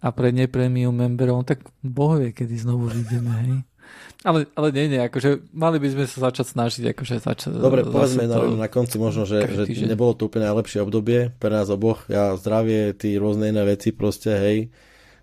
a pre nepremium memberov, tak boh vie, kedy znovu vidíme, hej. Ale, ale nie, nie, akože mali by sme sa začať snažiť, akože začať... Dobre, povedzme na, na konci možno, že, že nebolo to úplne najlepšie obdobie pre nás oboch. Ja zdravie, tí rôzne iné veci proste, hej.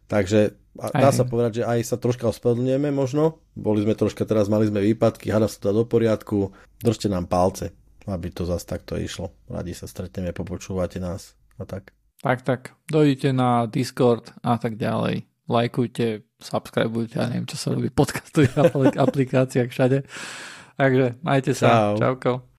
Takže dá aj, sa povedať, že aj sa troška ospravedlňujeme možno. Boli sme troška, teraz mali sme výpadky, hada sa to do poriadku. Držte nám palce aby to zase takto išlo. Radi sa stretneme, popočúvate nás a tak. Tak, tak. Dojdite na Discord a tak ďalej. Lajkujte, subscribeujte, ja neviem, čo sa robí, podcastových aplikáciách všade. Takže majte sa. Čau. Čauko.